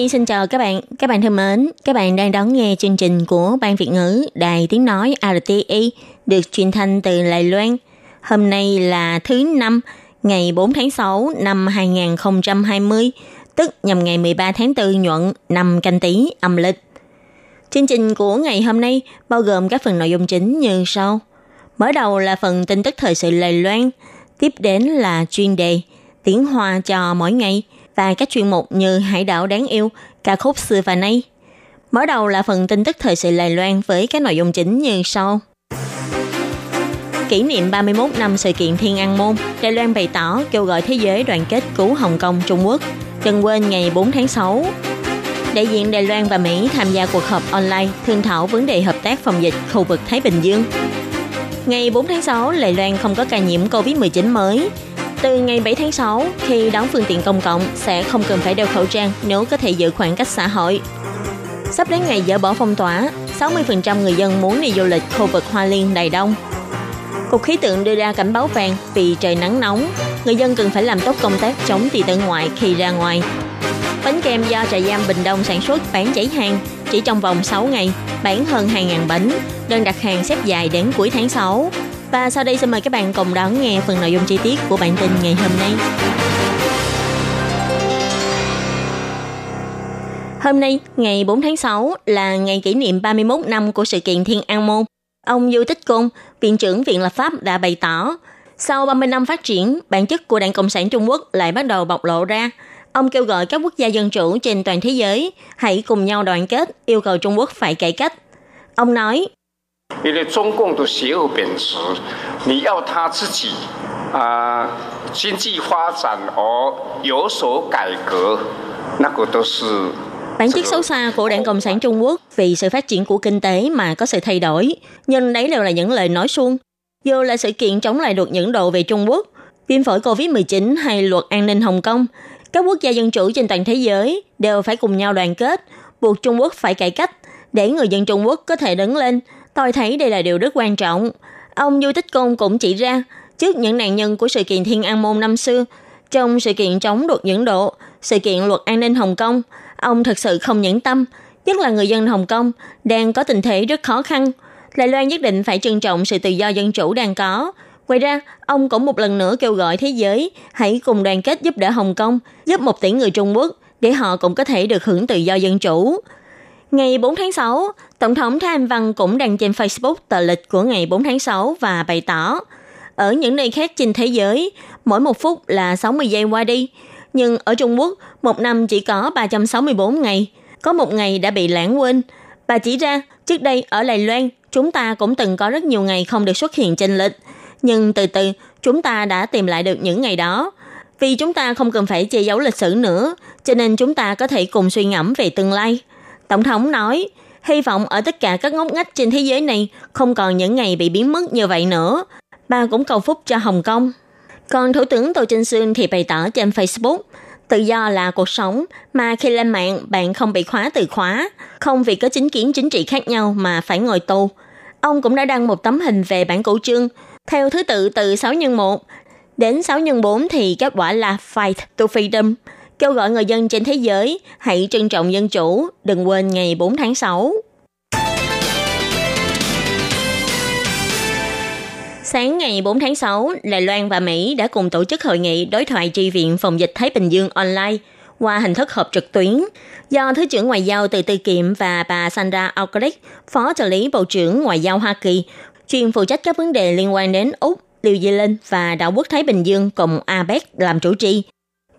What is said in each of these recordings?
Nhi xin chào các bạn. Các bạn thân mến, các bạn đang đón nghe chương trình của Ban Việt ngữ Đài Tiếng Nói RTI được truyền thanh từ Đài Loan. Hôm nay là thứ năm, ngày 4 tháng 6 năm 2020, tức nhằm ngày 13 tháng 4 nhuận năm canh Tý âm lịch. Chương trình của ngày hôm nay bao gồm các phần nội dung chính như sau. Mở đầu là phần tin tức thời sự Đài Loan, tiếp đến là chuyên đề tiếng hoa cho mỗi ngày và các chuyên mục như Hải đảo đáng yêu, ca khúc xưa và nay. Mở đầu là phần tin tức thời sự Đài Loan với các nội dung chính như sau. Kỷ niệm 31 năm sự kiện Thiên An Môn, Đài Loan bày tỏ kêu gọi thế giới đoàn kết cứu Hồng Kông Trung Quốc. Đừng quên ngày 4 tháng 6, đại diện Đài Loan và Mỹ tham gia cuộc họp online thương thảo vấn đề hợp tác phòng dịch khu vực Thái Bình Dương. Ngày 4 tháng 6, Đài Loan không có ca nhiễm COVID-19 mới. Từ ngày 7 tháng 6, khi đón phương tiện công cộng sẽ không cần phải đeo khẩu trang nếu có thể giữ khoảng cách xã hội. Sắp đến ngày dỡ bỏ phong tỏa, 60% người dân muốn đi du lịch khu vực Hoa Liên đầy Đông. Cục khí tượng đưa ra cảnh báo vàng vì trời nắng nóng, người dân cần phải làm tốt công tác chống tì tử ngoại khi ra ngoài. Bánh kem do trại giam Bình Đông sản xuất bán cháy hàng chỉ trong vòng 6 ngày, bán hơn 2.000 bánh, đơn đặt hàng xếp dài đến cuối tháng 6. Và sau đây xin mời các bạn cùng đón nghe phần nội dung chi tiết của bản tin ngày hôm nay. Hôm nay, ngày 4 tháng 6 là ngày kỷ niệm 31 năm của sự kiện Thiên An Môn. Ông Du Tích Côn, Viện trưởng Viện Lập pháp đã bày tỏ, sau 30 năm phát triển, bản chất của Đảng Cộng sản Trung Quốc lại bắt đầu bộc lộ ra. Ông kêu gọi các quốc gia dân chủ trên toàn thế giới hãy cùng nhau đoàn kết, yêu cầu Trung Quốc phải cải cách. Ông nói, 因为中共的邪恶本质，你要他自己啊、经济发展而有所改革，那个都是 Bản chất xấu xa của Đảng Cộng sản Trung Quốc vì sự phát triển của kinh tế mà có sự thay đổi, nhưng đấy đều là những lời nói suông. Dù là sự kiện chống lại luật dẫn độ về Trung Quốc, viêm phổi COVID-19 hay luật an ninh Hồng Kông, các quốc gia dân chủ trên toàn thế giới đều phải cùng nhau đoàn kết, buộc Trung Quốc phải cải cách để người dân Trung Quốc có thể đứng lên. Tôi thấy đây là điều rất quan trọng. Ông Du Tích Công cũng chỉ ra, trước những nạn nhân của sự kiện Thiên An Môn năm xưa, trong sự kiện chống đột dẫn độ, sự kiện luật an ninh Hồng Kông, ông thật sự không nhẫn tâm, nhất là người dân Hồng Kông đang có tình thế rất khó khăn. Đài Loan nhất định phải trân trọng sự tự do dân chủ đang có. Ngoài ra, ông cũng một lần nữa kêu gọi thế giới hãy cùng đoàn kết giúp đỡ Hồng Kông, giúp một tỷ người Trung Quốc để họ cũng có thể được hưởng tự do dân chủ. Ngày 4 tháng 6, Tổng thống Thái Anh Văn cũng đăng trên Facebook tờ lịch của ngày 4 tháng 6 và bày tỏ, ở những nơi khác trên thế giới, mỗi một phút là 60 giây qua đi, nhưng ở Trung Quốc, một năm chỉ có 364 ngày, có một ngày đã bị lãng quên. Bà chỉ ra, trước đây ở Đài Loan, chúng ta cũng từng có rất nhiều ngày không được xuất hiện trên lịch, nhưng từ từ chúng ta đã tìm lại được những ngày đó. Vì chúng ta không cần phải che giấu lịch sử nữa, cho nên chúng ta có thể cùng suy ngẫm về tương lai. Tổng thống nói, hy vọng ở tất cả các ngóc ngách trên thế giới này không còn những ngày bị biến mất như vậy nữa. Bà cũng cầu phúc cho Hồng Kông. Còn Thủ tướng Tô Trinh Sương thì bày tỏ trên Facebook, tự do là cuộc sống, mà khi lên mạng bạn không bị khóa từ khóa, không vì có chính kiến chính trị khác nhau mà phải ngồi tù. Ông cũng đã đăng một tấm hình về bản cổ trương, theo thứ tự từ 6 x 1 đến 6 x 4 thì kết quả là Fight to Freedom, kêu gọi người dân trên thế giới hãy trân trọng dân chủ, đừng quên ngày 4 tháng 6. Sáng ngày 4 tháng 6, Đài Loan và Mỹ đã cùng tổ chức hội nghị đối thoại tri viện phòng dịch Thái Bình Dương online qua hình thức họp trực tuyến do Thứ trưởng Ngoại giao Từ Tư Kiệm và bà Sandra Alcrest, Phó trợ lý Bộ trưởng Ngoại giao Hoa Kỳ, chuyên phụ trách các vấn đề liên quan đến Úc, New Zealand và đảo quốc Thái Bình Dương cùng APEC làm chủ trì.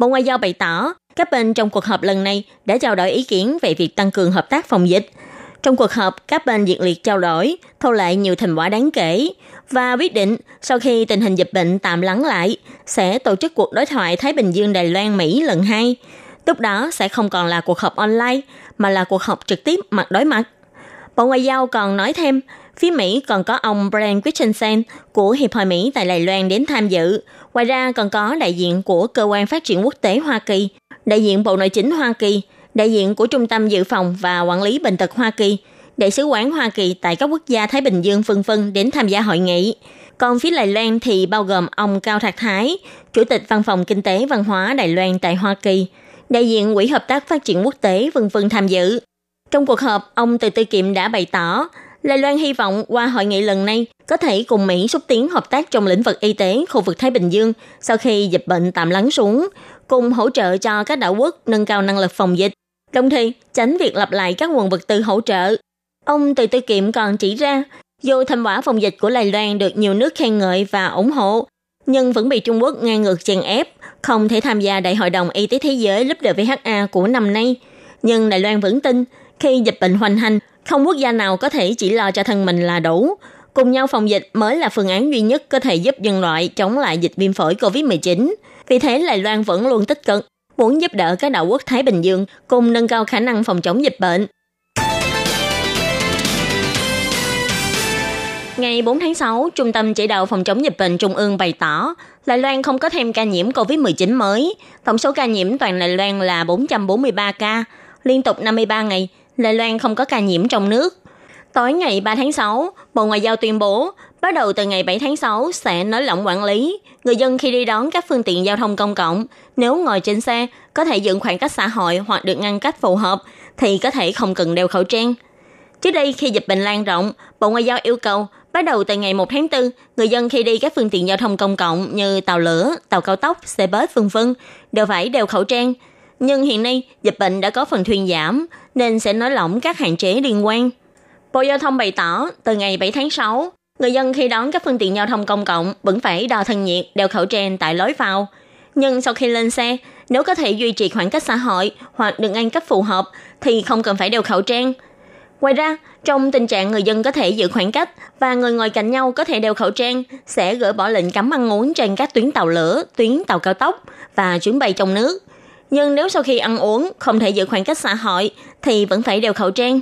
Bộ Ngoại giao bày tỏ, các bên trong cuộc họp lần này đã trao đổi ý kiến về việc tăng cường hợp tác phòng dịch. Trong cuộc họp, các bên nhiệt liệt trao đổi, thâu lại nhiều thành quả đáng kể và quyết định sau khi tình hình dịch bệnh tạm lắng lại, sẽ tổ chức cuộc đối thoại Thái Bình Dương Đài Loan Mỹ lần hai. Lúc đó sẽ không còn là cuộc họp online, mà là cuộc họp trực tiếp mặt đối mặt. Bộ Ngoại giao còn nói thêm, phía Mỹ còn có ông Brian Christensen của Hiệp hội Mỹ tại Đài Loan đến tham dự. Ngoài ra còn có đại diện của Cơ quan Phát triển Quốc tế Hoa Kỳ, đại diện Bộ Nội chính Hoa Kỳ, đại diện của Trung tâm Dự phòng và Quản lý Bệnh tật Hoa Kỳ, đại sứ quán Hoa Kỳ tại các quốc gia Thái Bình Dương vân vân đến tham gia hội nghị. Còn phía Đài Loan thì bao gồm ông Cao Thạc Thái, Chủ tịch Văn phòng Kinh tế Văn hóa Đài Loan tại Hoa Kỳ, đại diện Quỹ Hợp tác Phát triển Quốc tế vân vân tham dự. Trong cuộc họp, ông Từ Tư Kiệm đã bày tỏ, Đài Loan hy vọng qua hội nghị lần này có thể cùng Mỹ xúc tiến hợp tác trong lĩnh vực y tế khu vực Thái Bình Dương sau khi dịch bệnh tạm lắng xuống, cùng hỗ trợ cho các đảo quốc nâng cao năng lực phòng dịch, đồng thời tránh việc lặp lại các nguồn vật tư hỗ trợ. Ông Từ Tư Kiệm còn chỉ ra, dù thành quả phòng dịch của Đài Loan được nhiều nước khen ngợi và ủng hộ, nhưng vẫn bị Trung Quốc ngang ngược chèn ép, không thể tham gia Đại hội đồng Y tế Thế giới WHA của năm nay. Nhưng Đài Loan vẫn tin, khi dịch bệnh hoành hành, không quốc gia nào có thể chỉ lo cho thân mình là đủ. Cùng nhau phòng dịch mới là phương án duy nhất có thể giúp nhân loại chống lại dịch viêm phổi COVID-19. Vì thế Đài Loan vẫn luôn tích cực, muốn giúp đỡ các đảo quốc Thái Bình Dương cùng nâng cao khả năng phòng chống dịch bệnh. Ngày 4 tháng 6, Trung tâm Chỉ đạo Phòng chống dịch bệnh Trung ương bày tỏ, Đài Loan không có thêm ca nhiễm COVID-19 mới. Tổng số ca nhiễm toàn Đài Loan là 443 ca. Liên tục 53 ngày, Đài Loan không có ca nhiễm trong nước. Tối ngày 3 tháng 6, Bộ Ngoại giao tuyên bố, bắt đầu từ ngày 7 tháng 6 sẽ nới lỏng quản lý. Người dân khi đi đón các phương tiện giao thông công cộng, nếu ngồi trên xe, có thể giữ khoảng cách xã hội hoặc được ngăn cách phù hợp, thì có thể không cần đeo khẩu trang. Trước đây khi dịch bệnh lan rộng, Bộ Ngoại giao yêu cầu bắt đầu từ ngày 1 tháng 4, người dân khi đi các phương tiện giao thông công cộng như tàu lửa, tàu cao tốc, xe bus vân vân đều phải đeo khẩu trang. Nhưng hiện nay, dịch bệnh đã có phần thuyên giảm, nên sẽ nới lỏng các hạn chế liên quan. Bộ Giao thông bày tỏ, từ ngày 7 tháng 6, người dân khi đón các phương tiện giao thông công cộng vẫn phải đo thân nhiệt, đeo khẩu trang tại lối vào. Nhưng sau khi lên xe, nếu có thể duy trì khoảng cách xã hội hoặc được ăn cách phù hợp thì không cần phải đeo khẩu trang. Ngoài ra, trong tình trạng người dân có thể giữ khoảng cách và người ngồi cạnh nhau có thể đeo khẩu trang, sẽ gỡ bỏ lệnh cấm ăn uống trên các tuyến tàu lửa, tuyến tàu cao tốc và chuyến bay trong nước. Nhưng nếu sau khi ăn uống không thể giữ khoảng cách xã hội thì vẫn phải đeo khẩu trang.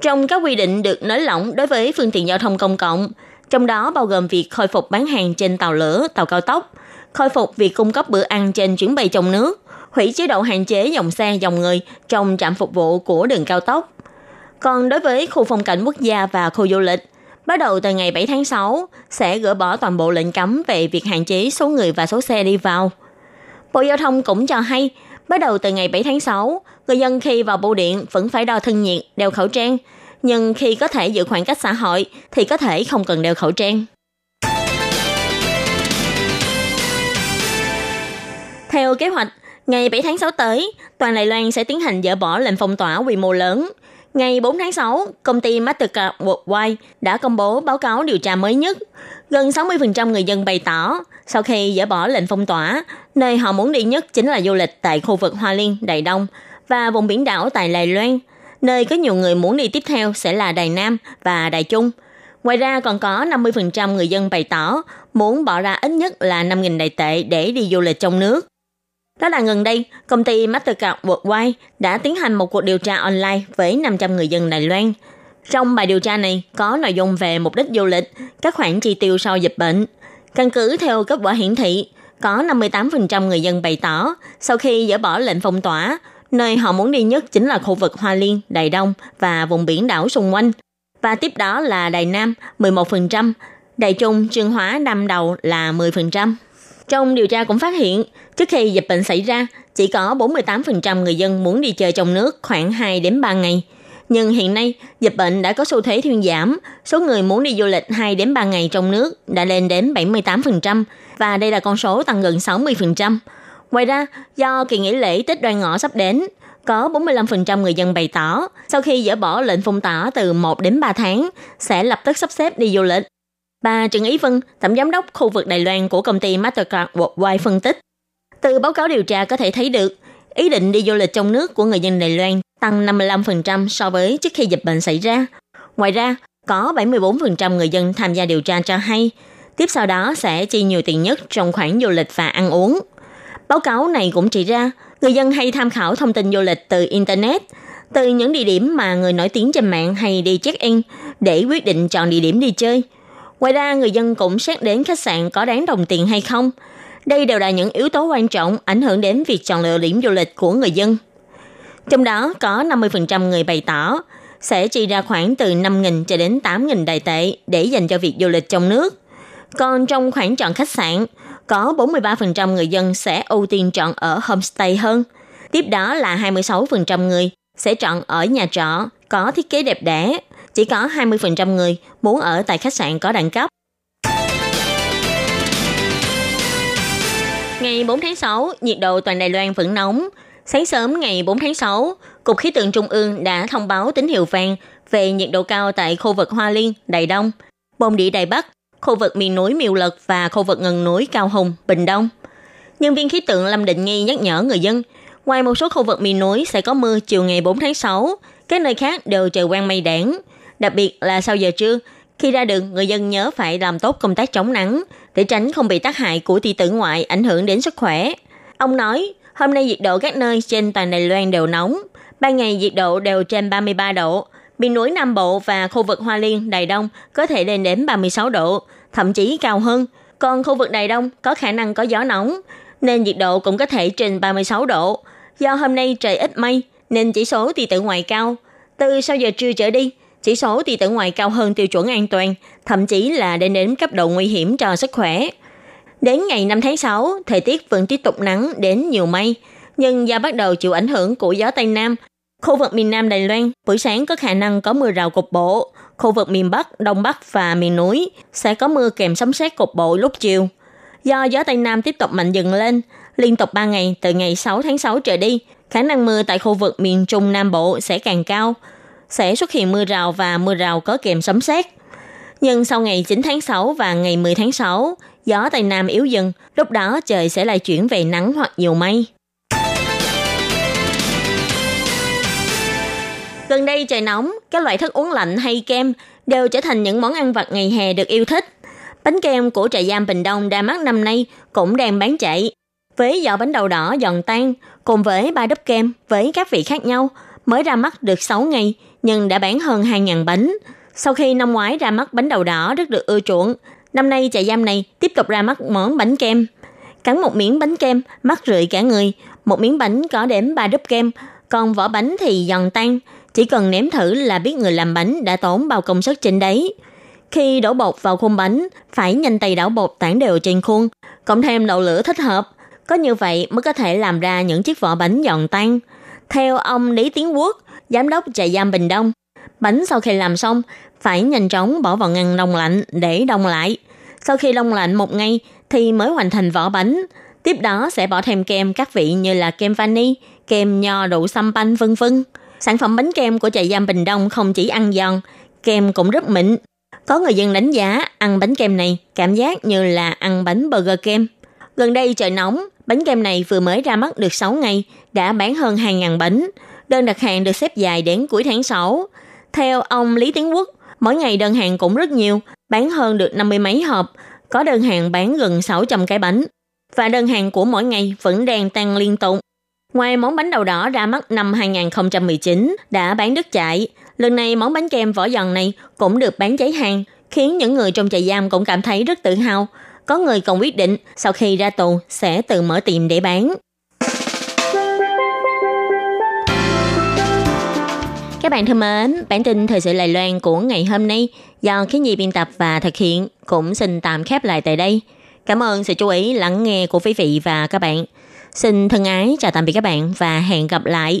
Trong các quy định được nới lỏng đối với phương tiện giao thông công cộng, trong đó bao gồm việc khôi phục bán hàng trên tàu lửa, tàu cao tốc, khôi phục việc cung cấp bữa ăn trên chuyến bay trong nước, hủy chế độ hạn chế dòng xe, dòng người trong trạm phục vụ của đường cao tốc. Còn đối với khu phong cảnh quốc gia và khu du lịch, bắt đầu từ ngày 7 tháng 6 sẽ gỡ bỏ toàn bộ lệnh cấm về việc hạn chế số người và số xe đi vào. Bộ Giao thông cũng cho hay, bắt đầu từ ngày 7 tháng 6, người dân khi vào bưu điện vẫn phải đo thân nhiệt, đeo khẩu trang, nhưng khi có thể giữ khoảng cách xã hội thì có thể không cần đeo khẩu trang. Theo kế hoạch, ngày 7 tháng 6 tới, toàn Đài Loan sẽ tiến hành dỡ bỏ lệnh phong tỏa quy mô lớn. Ngày 4 tháng 6, công ty Mastercard Worldwide đã công bố báo cáo điều tra mới nhất. Gần 60% người dân bày tỏ, sau khi dỡ bỏ lệnh phong tỏa, nơi họ muốn đi nhất chính là du lịch tại khu vực Hoa Liên, Đài Đông và vùng biển đảo tại Đài Loan. Nơi có nhiều người muốn đi tiếp theo sẽ là Đài Nam và Đài Trung. Ngoài ra còn có 50% người dân bày tỏ muốn bỏ ra ít nhất là 5.000 đại tệ để đi du lịch trong nước. Đó là gần đây, công ty Mastercard Worldwide đã tiến hành một cuộc điều tra online với 500 người dân Đài Loan. Trong bài điều tra này có nội dung về mục đích du lịch, các khoản chi tiêu sau dịch bệnh. Căn cứ theo kết quả hiển thị, có 58% người dân bày tỏ sau khi dỡ bỏ lệnh phong tỏa, nơi họ muốn đi nhất chính là khu vực Hoa Liên, Đài Đông và vùng biển đảo xung quanh. Và tiếp đó là Đài Nam 11%, Đài Trung, Trương Hóa, năm Đầu là 10%. Trong điều tra cũng phát hiện, trước khi dịch bệnh xảy ra, chỉ có 48% người dân muốn đi chơi trong nước khoảng 2 đến 3 ngày. Nhưng hiện nay, dịch bệnh đã có xu thế thuyên giảm, số người muốn đi du lịch 2 đến 3 ngày trong nước đã lên đến 78%, và đây là con số tăng gần 60%. Ngoài ra, do kỳ nghỉ lễ Tết đoan ngọ sắp đến, có 45% người dân bày tỏ sau khi dỡ bỏ lệnh phong tỏa từ 1 đến 3 tháng sẽ lập tức sắp xếp đi du lịch. Bà Trần Ý Vân, tổng giám đốc khu vực Đài Loan của công ty Mastercard Worldwide phân tích. Từ báo cáo điều tra có thể thấy được, ý định đi du lịch trong nước của người dân Đài Loan tăng 55% so với trước khi dịch bệnh xảy ra. Ngoài ra, có 74% người dân tham gia điều tra cho hay, tiếp sau đó sẽ chi nhiều tiền nhất trong khoản du lịch và ăn uống. Báo cáo này cũng chỉ ra, Người dân hay tham khảo thông tin du lịch từ Internet, từ những địa điểm mà người nổi tiếng trên mạng hay đi check-in để quyết định chọn địa điểm đi chơi. Ngoài ra, người dân cũng xét đến khách sạn có đáng đồng tiền hay không. Đây đều là những yếu tố quan trọng ảnh hưởng đến việc chọn lựa điểm du lịch của người dân. Trong đó có 50% người bày tỏ sẽ chi ra khoảng từ 5.000 cho đến 8.000 đại tệ để dành cho việc du lịch trong nước. Còn trong khoản chọn khách sạn, có 43% người dân sẽ ưu tiên chọn ở homestay hơn. Tiếp đó là 26% người sẽ chọn ở nhà trọ có thiết kế đẹp đẽ. Chỉ có 20% người muốn ở tại khách sạn có đẳng cấp. Ngày 4 tháng 6, nhiệt độ toàn Đài Loan vẫn nóng. Sáng sớm ngày 4 tháng 6, Cục Khí tượng Trung ương đã thông báo tín hiệu vàng về nhiệt độ cao tại khu vực Hoa Liên, Đài Đông, Bồn Địa Đài Bắc, khu vực miền núi Miêu Lật và khu vực ngần núi Cao Hùng, Bình Đông. Nhân viên khí tượng Lâm Định Nghi nhắc nhở người dân, ngoài một số khu vực miền núi sẽ có mưa chiều ngày 4 tháng 6, các nơi khác đều trời quang mây đảng. Đặc biệt là sau giờ trưa, khi ra đường, người dân nhớ phải làm tốt công tác chống nắng để tránh không bị tác hại của tia tử ngoại ảnh hưởng đến sức khỏe. Ông nói, hôm nay nhiệt độ các nơi trên toàn Đài Loan đều nóng, ban ngày nhiệt độ đều trên 33 độ, miền núi Nam Bộ và khu vực Hoa Liên, Đài Đông có thể lên đến 36 độ, thậm chí cao hơn. Còn khu vực Đài Đông có khả năng có gió nóng, nên nhiệt độ cũng có thể trên 36 độ. Do hôm nay trời ít mây, nên chỉ số tia tử ngoại cao. Từ sau giờ trưa trở đi, chỉ số tia tử ngoại cao hơn tiêu chuẩn an toàn, thậm chí là đến đến cấp độ nguy hiểm cho sức khỏe. Đến ngày 5 tháng 6, thời tiết vẫn tiếp tục nắng đến nhiều mây, nhưng do bắt đầu chịu ảnh hưởng của gió Tây Nam, khu vực miền Nam Đài Loan buổi sáng có khả năng có mưa rào cục bộ, khu vực miền Bắc, Đông Bắc và miền núi sẽ có mưa kèm sấm sét cục bộ lúc chiều. Do gió Tây Nam tiếp tục mạnh dần lên, liên tục 3 ngày từ ngày 6 tháng 6 trở đi, khả năng mưa tại khu vực miền Trung Nam Bộ sẽ càng cao, sẽ xuất hiện mưa rào và mưa rào có kèm sấm sét. Nhưng sau ngày 9 tháng 6 và ngày 10 tháng 6, gió Tây Nam yếu dần, lúc đó trời sẽ lại chuyển về nắng hoặc nhiều mây. Gần đây trời nóng, các loại thức uống lạnh hay kem đều trở thành những món ăn vặt ngày hè được yêu thích. Bánh kem của trại giam Bình Đông đa mắt năm nay cũng đang bán chạy. Với vỏ bánh đầu đỏ giòn tan, cùng với ba đúp kem với các vị khác nhau, mới ra mắt được 6 ngày nhưng đã bán hơn 2.000 bánh. Sau khi năm ngoái ra mắt bánh đầu đỏ rất được ưa chuộng, năm nay trại giam này tiếp tục ra mắt món bánh kem. Cắn một miếng bánh kem, mắt rượi cả người, một miếng bánh có đến ba đúp kem, còn vỏ bánh thì giòn tan, chỉ cần nếm thử là biết người làm bánh đã tốn bao công sức trên đấy. Khi đổ bột vào khuôn bánh, phải nhanh tay đảo bột tản đều trên khuôn, cộng thêm đậu lửa thích hợp. Có như vậy mới có thể làm ra những chiếc vỏ bánh giòn tan. Theo ông Lý Tiến Quốc, giám đốc trại giam Bình Đông, bánh sau khi làm xong phải nhanh chóng bỏ vào ngăn đông lạnh để đông lại. Sau khi đông lạnh một ngày thì mới hoàn thành vỏ bánh. Tiếp đó sẽ bỏ thêm kem các vị như là kem vani, kem nho đậu xăm banh vân vân. Sản phẩm bánh kem của trại giam Bình Đông không chỉ ăn giòn, kem cũng rất mịn. Có người dân đánh giá ăn bánh kem này cảm giác như là ăn bánh burger kem. Gần đây trời nóng, bánh kem này vừa mới ra mắt được 6 ngày, đã bán hơn 2.000 bánh. Đơn đặt hàng được xếp dài đến cuối tháng 6. Theo ông Lý Tiến Quốc, mỗi ngày đơn hàng cũng rất nhiều, bán hơn được 50 mấy hộp, có đơn hàng bán gần 600 cái bánh. Và đơn hàng của mỗi ngày vẫn đang tăng liên tục. Ngoài món bánh đậu đỏ ra mắt năm 2019 đã bán đứt chạy, lần này món bánh kem vỏ giòn này cũng được bán cháy hàng, khiến những người trong trại giam cũng cảm thấy rất tự hào. Có người còn quyết định sau khi ra tù sẽ tự mở tiệm để bán. Các bạn thân mến, bản tin thời sự Lài Loan của ngày hôm nay do Khiến Nhi biên tập và thực hiện cũng xin tạm khép lại tại đây. Cảm ơn sự chú ý lắng nghe của quý vị và các bạn. Xin thân ái chào tạm biệt các bạn và hẹn gặp lại.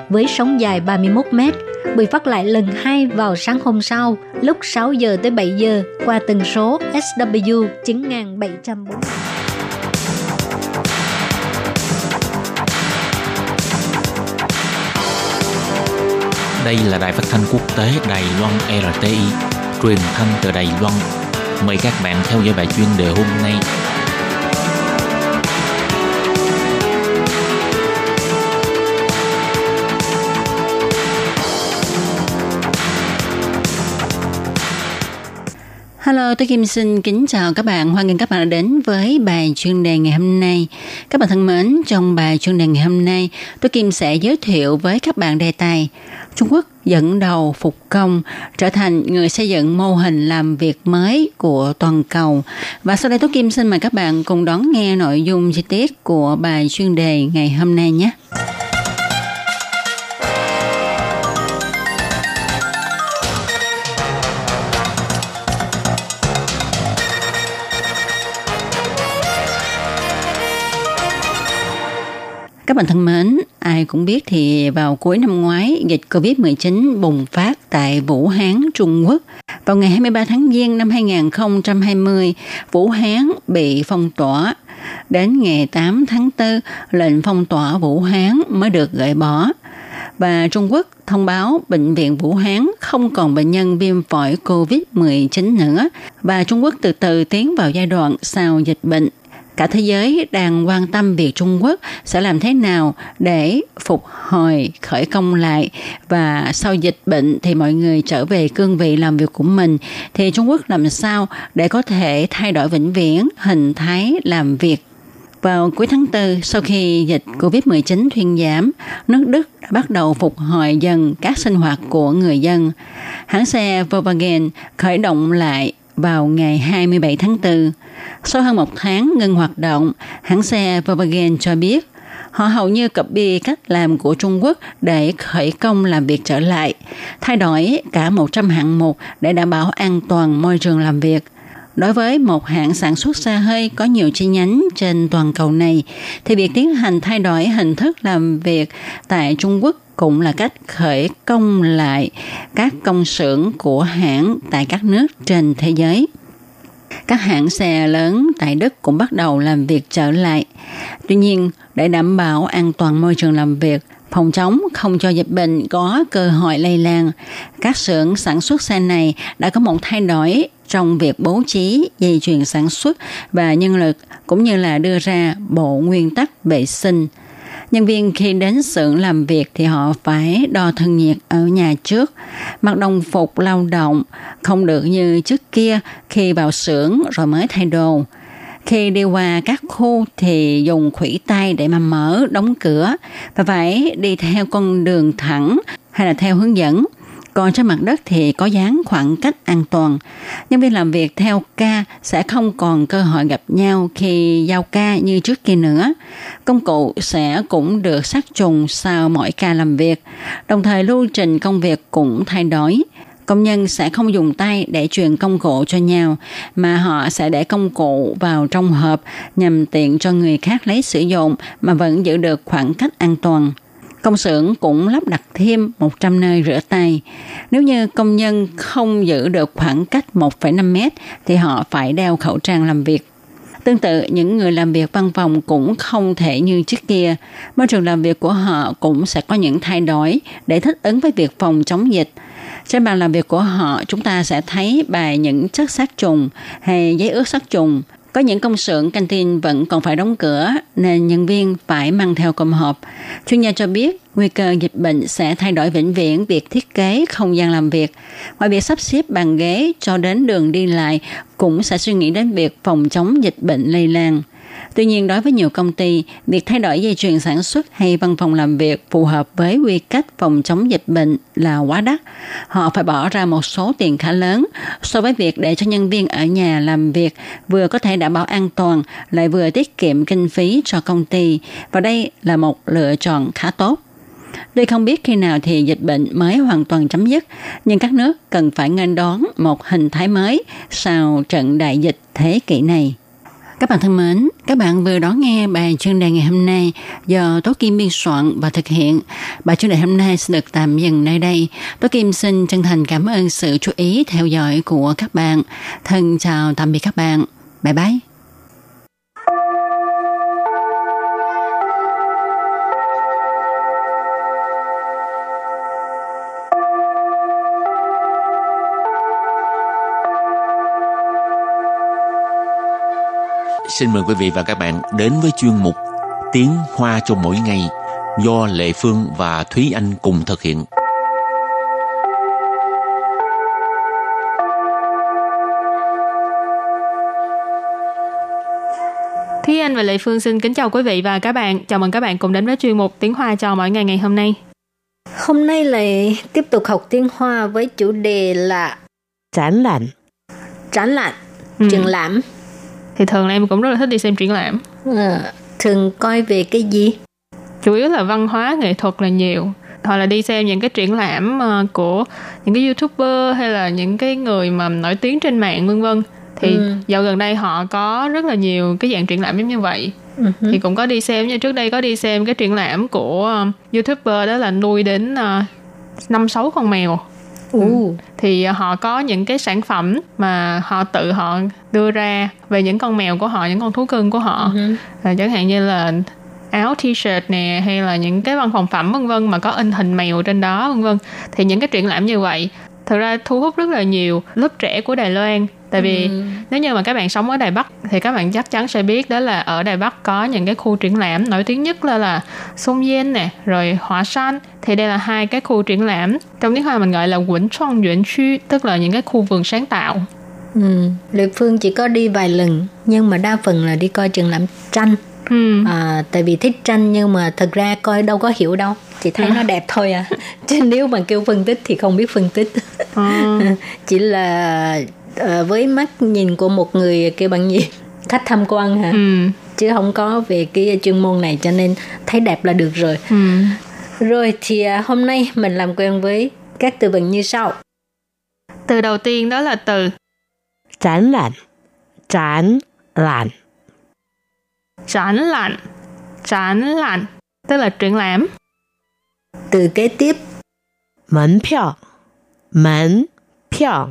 với sóng dài 31 mét, bị phát lại lần hai vào sáng hôm sau lúc 6 giờ tới 7 giờ qua tần số SW 9740. Đây là đài phát thanh quốc tế Đài Loan RTI, truyền thanh từ Đài Loan. Mời các bạn theo dõi bài chuyên đề hôm nay. Hello, tôi Kim xin kính chào các bạn. Hoan nghênh các bạn đã đến với bài chuyên đề ngày hôm nay. Các bạn thân mến, trong bài chuyên đề ngày hôm nay, tôi Kim sẽ giới thiệu với các bạn đề tài Trung Quốc dẫn đầu phục công trở thành người xây dựng mô hình làm việc mới của toàn cầu. Và sau đây tôi Kim xin mời các bạn cùng đón nghe nội dung chi tiết của bài chuyên đề ngày hôm nay nhé. Các bạn thân mến, ai cũng biết thì vào cuối năm ngoái, dịch COVID-19 bùng phát tại Vũ Hán, Trung Quốc. Vào ngày 23 tháng Giêng năm 2020, Vũ Hán bị phong tỏa. Đến ngày 8 tháng 4, lệnh phong tỏa Vũ Hán mới được gợi bỏ. Và Trung Quốc thông báo bệnh viện Vũ Hán không còn bệnh nhân viêm phổi COVID-19 nữa và Trung Quốc từ từ tiến vào giai đoạn sau dịch bệnh cả thế giới đang quan tâm việc Trung Quốc sẽ làm thế nào để phục hồi khởi công lại. Và sau dịch bệnh thì mọi người trở về cương vị làm việc của mình. Thì Trung Quốc làm sao để có thể thay đổi vĩnh viễn hình thái làm việc? Vào cuối tháng 4, sau khi dịch COVID-19 thuyên giảm, nước Đức đã bắt đầu phục hồi dần các sinh hoạt của người dân. Hãng xe Volkswagen khởi động lại vào ngày 27 tháng 4. Sau hơn một tháng ngừng hoạt động, hãng xe Volkswagen cho biết họ hầu như copy cách làm của Trung Quốc để khởi công làm việc trở lại, thay đổi cả 100 hạng mục để đảm bảo an toàn môi trường làm việc. Đối với một hãng sản xuất xe hơi có nhiều chi nhánh trên toàn cầu này, thì việc tiến hành thay đổi hình thức làm việc tại Trung Quốc cũng là cách khởi công lại các công xưởng của hãng tại các nước trên thế giới. Các hãng xe lớn tại Đức cũng bắt đầu làm việc trở lại. Tuy nhiên, để đảm bảo an toàn môi trường làm việc, phòng chống không cho dịch bệnh có cơ hội lây lan, các xưởng sản xuất xe này đã có một thay đổi trong việc bố trí dây chuyền sản xuất và nhân lực cũng như là đưa ra bộ nguyên tắc vệ sinh – Nhân viên khi đến xưởng làm việc thì họ phải đo thân nhiệt ở nhà trước, mặc đồng phục lao động, không được như trước kia khi vào xưởng rồi mới thay đồ. Khi đi qua các khu thì dùng khủy tay để mà mở, đóng cửa và phải đi theo con đường thẳng hay là theo hướng dẫn. Còn trên mặt đất thì có dán khoảng cách an toàn. Nhân viên làm việc theo ca sẽ không còn cơ hội gặp nhau khi giao ca như trước kia nữa. Công cụ sẽ cũng được sát trùng sau mỗi ca làm việc. Đồng thời lưu trình công việc cũng thay đổi công nhân sẽ không dùng tay để truyền công cụ cho nhau, mà họ sẽ để công cụ vào trong hộp nhằm tiện cho người khác lấy sử dụng, mà vẫn giữ được khoảng cách an toàn. Công xưởng cũng lắp đặt thêm 100 nơi rửa tay. Nếu như công nhân không giữ được khoảng cách 1,5 mét thì họ phải đeo khẩu trang làm việc. Tương tự, những người làm việc văn phòng cũng không thể như trước kia. Môi trường làm việc của họ cũng sẽ có những thay đổi để thích ứng với việc phòng chống dịch. Trên bàn làm việc của họ, chúng ta sẽ thấy bài những chất sát trùng hay giấy ướt sát trùng có những công xưởng canteen vẫn còn phải đóng cửa, nên nhân viên phải mang theo cơm hộp. Chuyên gia cho biết, nguy cơ dịch bệnh sẽ thay đổi vĩnh viễn việc thiết kế không gian làm việc. Ngoài việc sắp xếp bàn ghế cho đến đường đi lại, cũng sẽ suy nghĩ đến việc phòng chống dịch bệnh lây lan. Tuy nhiên, đối với nhiều công ty, việc thay đổi dây chuyền sản xuất hay văn phòng làm việc phù hợp với quy cách phòng chống dịch bệnh là quá đắt. Họ phải bỏ ra một số tiền khá lớn so với việc để cho nhân viên ở nhà làm việc vừa có thể đảm bảo an toàn, lại vừa tiết kiệm kinh phí cho công ty. Và đây là một lựa chọn khá tốt. Tuy không biết khi nào thì dịch bệnh mới hoàn toàn chấm dứt, nhưng các nước cần phải nghênh đón một hình thái mới sau trận đại dịch thế kỷ này. Các bạn thân mến, các bạn vừa đón nghe bài chuyên đề ngày hôm nay do Tố Kim biên soạn và thực hiện. Bài chuyên đề hôm nay sẽ được tạm dừng nơi đây. Tố Kim xin chân thành cảm ơn sự chú ý theo dõi của các bạn. Thân chào tạm biệt các bạn. Bye bye. Xin mời quý vị và các bạn đến với chuyên mục Tiếng Hoa cho mỗi ngày do Lệ Phương và Thúy Anh cùng thực hiện. Thúy Anh và Lệ Phương xin kính chào quý vị và các bạn. Chào mừng các bạn cùng đến với chuyên mục Tiếng Hoa cho mỗi ngày ngày hôm nay. Hôm nay lại tiếp tục học tiếng Hoa với chủ đề là 展览 triển lãm, Ừ. triển lãm. Thì thường là em cũng rất là thích đi xem triển lãm. Ờ, thường coi về cái gì? Chủ yếu là văn hóa, nghệ thuật là nhiều. Hoặc là đi xem những cái triển lãm ờ, của những cái YouTuber hay là những cái người mà nổi tiếng trên mạng vân vân. Thì Ừ. dạo gần đây họ có rất là nhiều cái dạng triển lãm giống như vậy. Hứ. Thì cũng có đi xem như trước đây có đi xem cái triển lãm của ờ, YouTuber đó là nuôi đến năm sáu con mèo. Ồ, thì họ có những cái sản phẩm mà họ tự họ đưa ra về những con mèo của họ những con thú cưng của họ. Ừ. à, chẳng hạn như là áo t-shirt nè hay là những cái văn phòng phẩm vân vân mà có in hình mèo trên đó vân vân. Thì những cái triển lãm như vậy thực ra thu hút rất là nhiều lớp trẻ của Đài Loan tại vì Ừ. nếu như mà các bạn sống ở Đài Bắc thì các bạn chắc chắn sẽ biết đó là ở Đài Bắc có những cái khu triển lãm nổi tiếng nhất là là Sông Yên nè rồi Hỏa San thì đây là hai cái khu triển lãm trong tiếng Hoa mình gọi là Quỳnh 创 Yuan Khu tức là những cái khu vườn sáng tạo Ừ. Lệ Phương chỉ có đi vài lần nhưng mà đa phần là đi coi triển lãm tranh hmm. à, tại vì thích tranh nhưng mà thật ra coi đâu có hiểu đâu. Chỉ thấy ừ. nó đẹp thôi à. Chứ nếu mà kêu phân tích thì không biết phân tích. Ừ. Chỉ là à, với mắt nhìn của một người kêu bằng gì? Khách tham quan hả? Ừ. chứ không có về cái chuyên môn này cho nên thấy đẹp là được rồi. Ừ. rồi thì à, hôm nay mình làm quen với các từ vựng như sau. Từ đầu tiên đó là từ. Chán lạnh. Chán lạnh. triển lãm triển lãm tức là triển lãm từ kế tiếp 门票门票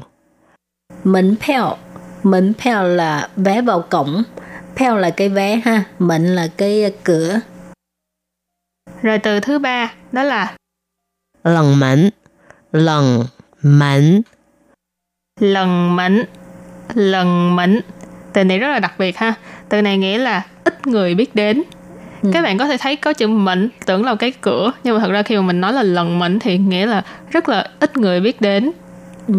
mệnh phèo mệnh phèo là vé vào cổng phèo là cái vé ha mệnh là cái cửa rồi từ thứ ba đó là 冷门冷门 lần mệnh lần mệnh từ này rất là đặc biệt ha từ này nghĩa là ít người biết đến Ừ. các bạn có thể thấy có chữ mệnh tưởng là cái cửa nhưng mà thật ra khi mà mình nói là lần mệnh thì nghĩa là rất là ít người biết đến ừ.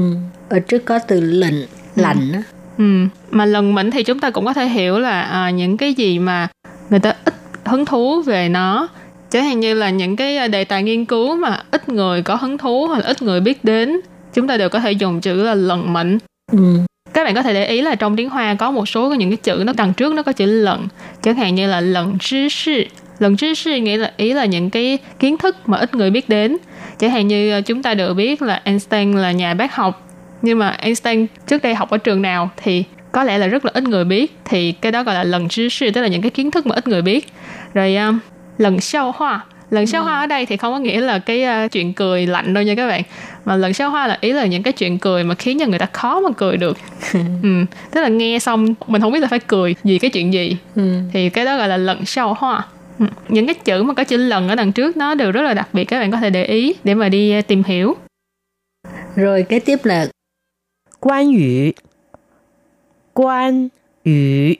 ở trước có từ lệnh lạnh á ừ. mà lần mệnh thì chúng ta cũng có thể hiểu là à, những cái gì mà người ta ít hứng thú về nó chẳng hạn như là những cái à, đề tài nghiên cứu mà ít người có hứng thú hoặc là ít người biết đến chúng ta đều có thể dùng chữ là lần mệnh ừ các bạn có thể để ý là trong tiếng Hoa có một số những cái chữ nó đằng trước nó có chữ lận chẳng hạn như là lận trí sư lận trí sư nghĩa là ý là những cái kiến thức mà ít người biết đến. Chẳng hạn như ờ, chúng ta được biết là Einstein là nhà bác học. Nhưng mà Einstein trước đây học ở trường nào thì có lẽ là rất là ít người biết. Thì cái đó gọi là lần trí sư tức là những cái kiến thức mà ít người biết. Rồi um, lần sau hoa lần sau hoa ừ. ở đây thì không có nghĩa là cái uh, chuyện cười lạnh đâu nha các bạn mà lần sáu hoa là ý là những cái chuyện cười mà khiến cho người ta khó mà cười được. Ừ. tức là nghe xong mình không biết là phải cười vì cái chuyện gì. Ừ. thì cái đó gọi là lần sáu hoa. Ừ, những cái chữ mà có chữ lần ở đằng trước nó đều rất là đặc biệt các bạn có thể để ý để mà đi à, tìm hiểu. Rồi kế tiếp là quan yu. Quan yu.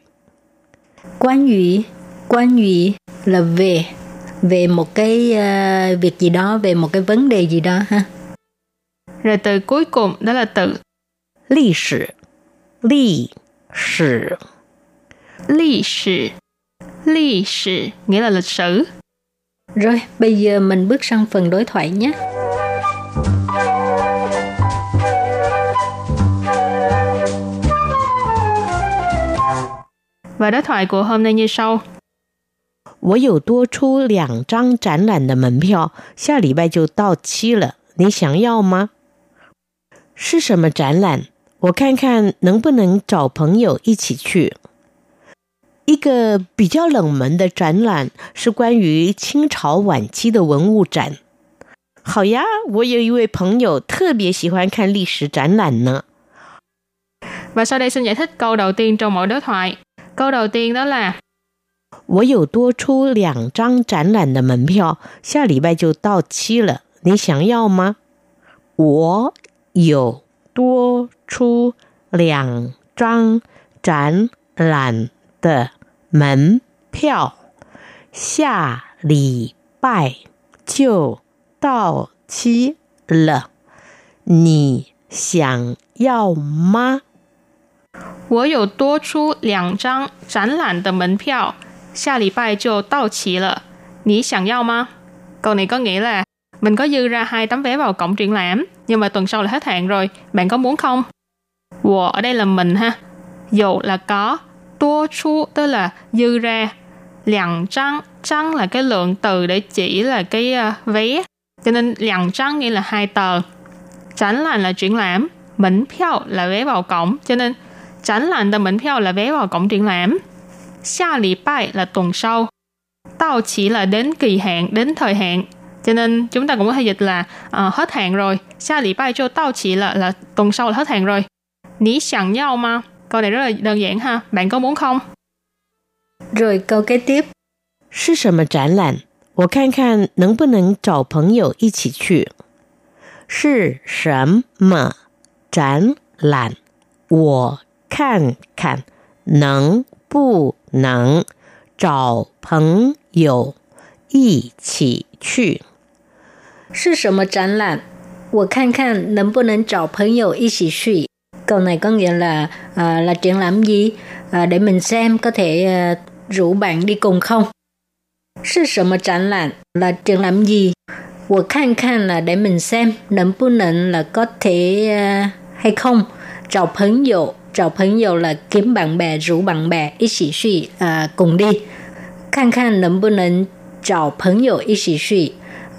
Quan yu. Quan yu là về về một cái uh, việc gì đó về một cái vấn đề gì đó ha. rồi từ cuối cùng đó là từ 历史历史 lịch sử lịch sử nghĩa là lịch sử rồi bây giờ mình bước sang phần đối thoại nhé và đối thoại của hôm nay như sau 我有多出两张展览的门票，下礼拜就到期了，你想要吗？ 是什么展览？我看看能不能找朋友一起去。 一个比较冷门的展览是关于清朝晚期的文物展。好呀，我有一位朋友特别喜欢看历史展览呢。 Và sau đây xin giải thích câu đầu tiên trong mỗi đối thoại. Câu đầu tiên đó là 我有多出两张展览的门票，下礼拜就到期了，你想要吗？我 有多出两张展览的门票，下礼拜就到期了，你想要吗？我有多出两张展览的门票，下礼拜就到期了。你想要吗? Câu này có nghĩa là mình có dư ra hai tấm vé vào cổng triển lãm, nhưng mà tuần sau là hết hạn rồi, bạn có muốn không? Wow, ở đây là mình ha. Dù là có, tua chu tức là dư ra, lặng trăng, trăng là cái lượng từ để chỉ là cái uh, vé, cho nên lặng trăng nghĩa là hai tờ. Tránh là là triển lãm, mẫn phiêu là vé vào cổng, cho nên tránh là là mẫn phiêu là vé vào cổng triển lãm. Xa lì bài là tuần sau. Tao chỉ là đến kỳ hạn, đến thời hạn, Cho nên chúng ta cũng có thể dịch là uh, hết hạn rồi. 下礼拜就到期了 là tuần sau là hết hạn rồi. Ní sẵn nhau mà. Câu này rất là đơn giản ha. Bạn có muốn không? Rồi câu kế tiếp. 是什么展览？我看看能不能找朋友一起去。是什么展览？我看看能不能找朋友一起去。 是什么展览？我看看能不能找朋友一起去。Câu này có nghĩa là à, là triển lãm gì à, để mình xem có thể à, rủ bạn đi cùng không. 是什么展览 là triển lãm gì? 我看看 là để mình xem, 能不能 là có thể à, hay không. 找朋友找朋友 là kiếm bạn bè, rủ bạn bè, 一起去 à, cùng đi. 看看能不能找朋友一起去 à,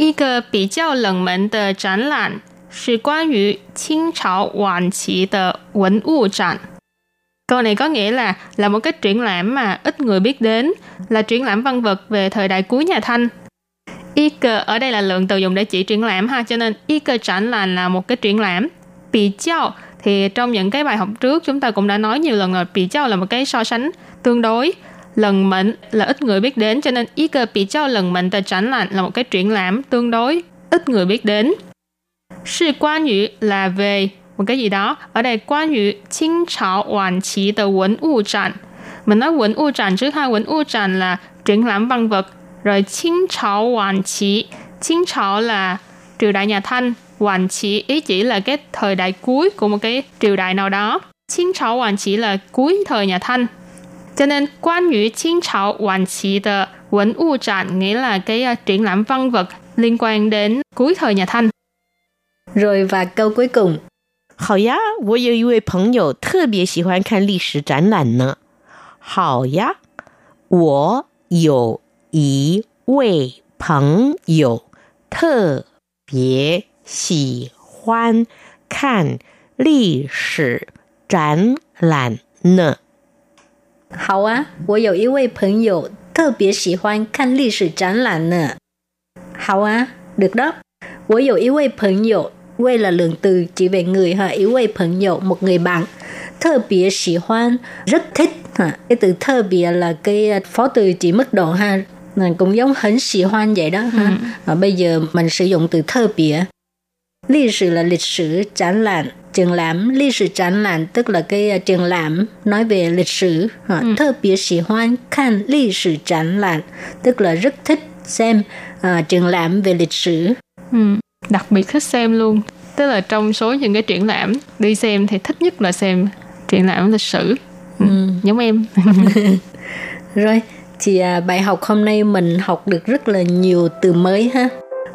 一个比较冷门的展览是关于清朝晚期的文物展。Câu này có nghĩa là là một cái triển lãm mà ít người biết đến, là triển lãm văn vật về thời đại cuối nhà Thanh. Y cơ ở đây là lượng từ dùng để chỉ triển lãm ha, cho nên y cơ triển lãm là một cái triển lãm. Bị chao thì trong những cái bài học trước chúng ta cũng đã nói nhiều lần rồi, bị chao là một cái so sánh tương đối. lần mệnh là ít người biết đến, cho nên ý cơ bị trao lần mệnh tại tránh lạnh là một cái triển lãm tương đối ít người biết đến. Sự quan ngữ là về một cái gì đó. Ở đây quan ngữ Qing Chào Hoàn Chí tờ Quấn U Tràn. Mình nói Quấn U Tràn trước hai Quấn U Tràn là triển lãm văn vật. Rồi Qing Chào Hoàn Chí. Qing Chào là triều đại nhà Thanh. Hoàn Chí ý chỉ là cái thời đại cuối của một cái triều đại nào đó. Qing Chào Hoàn Chí là cuối thời nhà Thanh Cho nên quan yu清朝晚期的文物展 nghĩa là cái uh, triển lãm văn vật liên quan đến cuối thời nhà Thanh. Rồi và câu cuối cùng. 好呀，我有一位朋友特别喜欢看历史展览呢。好呀，我有一位朋友特别喜欢看历史展览呢。 好啊，我有一位朋友特别喜欢看历史展览呢。好啊, được đó. 我有一位朋友 Quê là lượng từ chỉ về người ha, ý quê朋友, một người bạn. Thơ bìa sĩ hoan, rất thích. Ha. Cái từ thơ bìa là cái phó từ chỉ mức độ ha. Cũng giống hấn sĩ hoan vậy đó ha. Ừ. Và bây giờ mình sử dụng từ thơ bìa. Lịch sử là lịch sử, triển lãm, triển lãm. Lịch sử triển lãm tức là cái triển lãm nói về lịch sử. Ha. Ừ. Thơ bìa sĩ hoan, khan lịch sử triển lãm tức là rất thích xem uh, triển lãm về lịch sử. Ừ đặc biệt thích xem luôn tức là trong số những cái triển lãm đi xem thì thích nhất là xem triển lãm lịch sử ừ. giống em Rồi, thì à, bài học hôm nay mình học được rất là nhiều từ mới ha.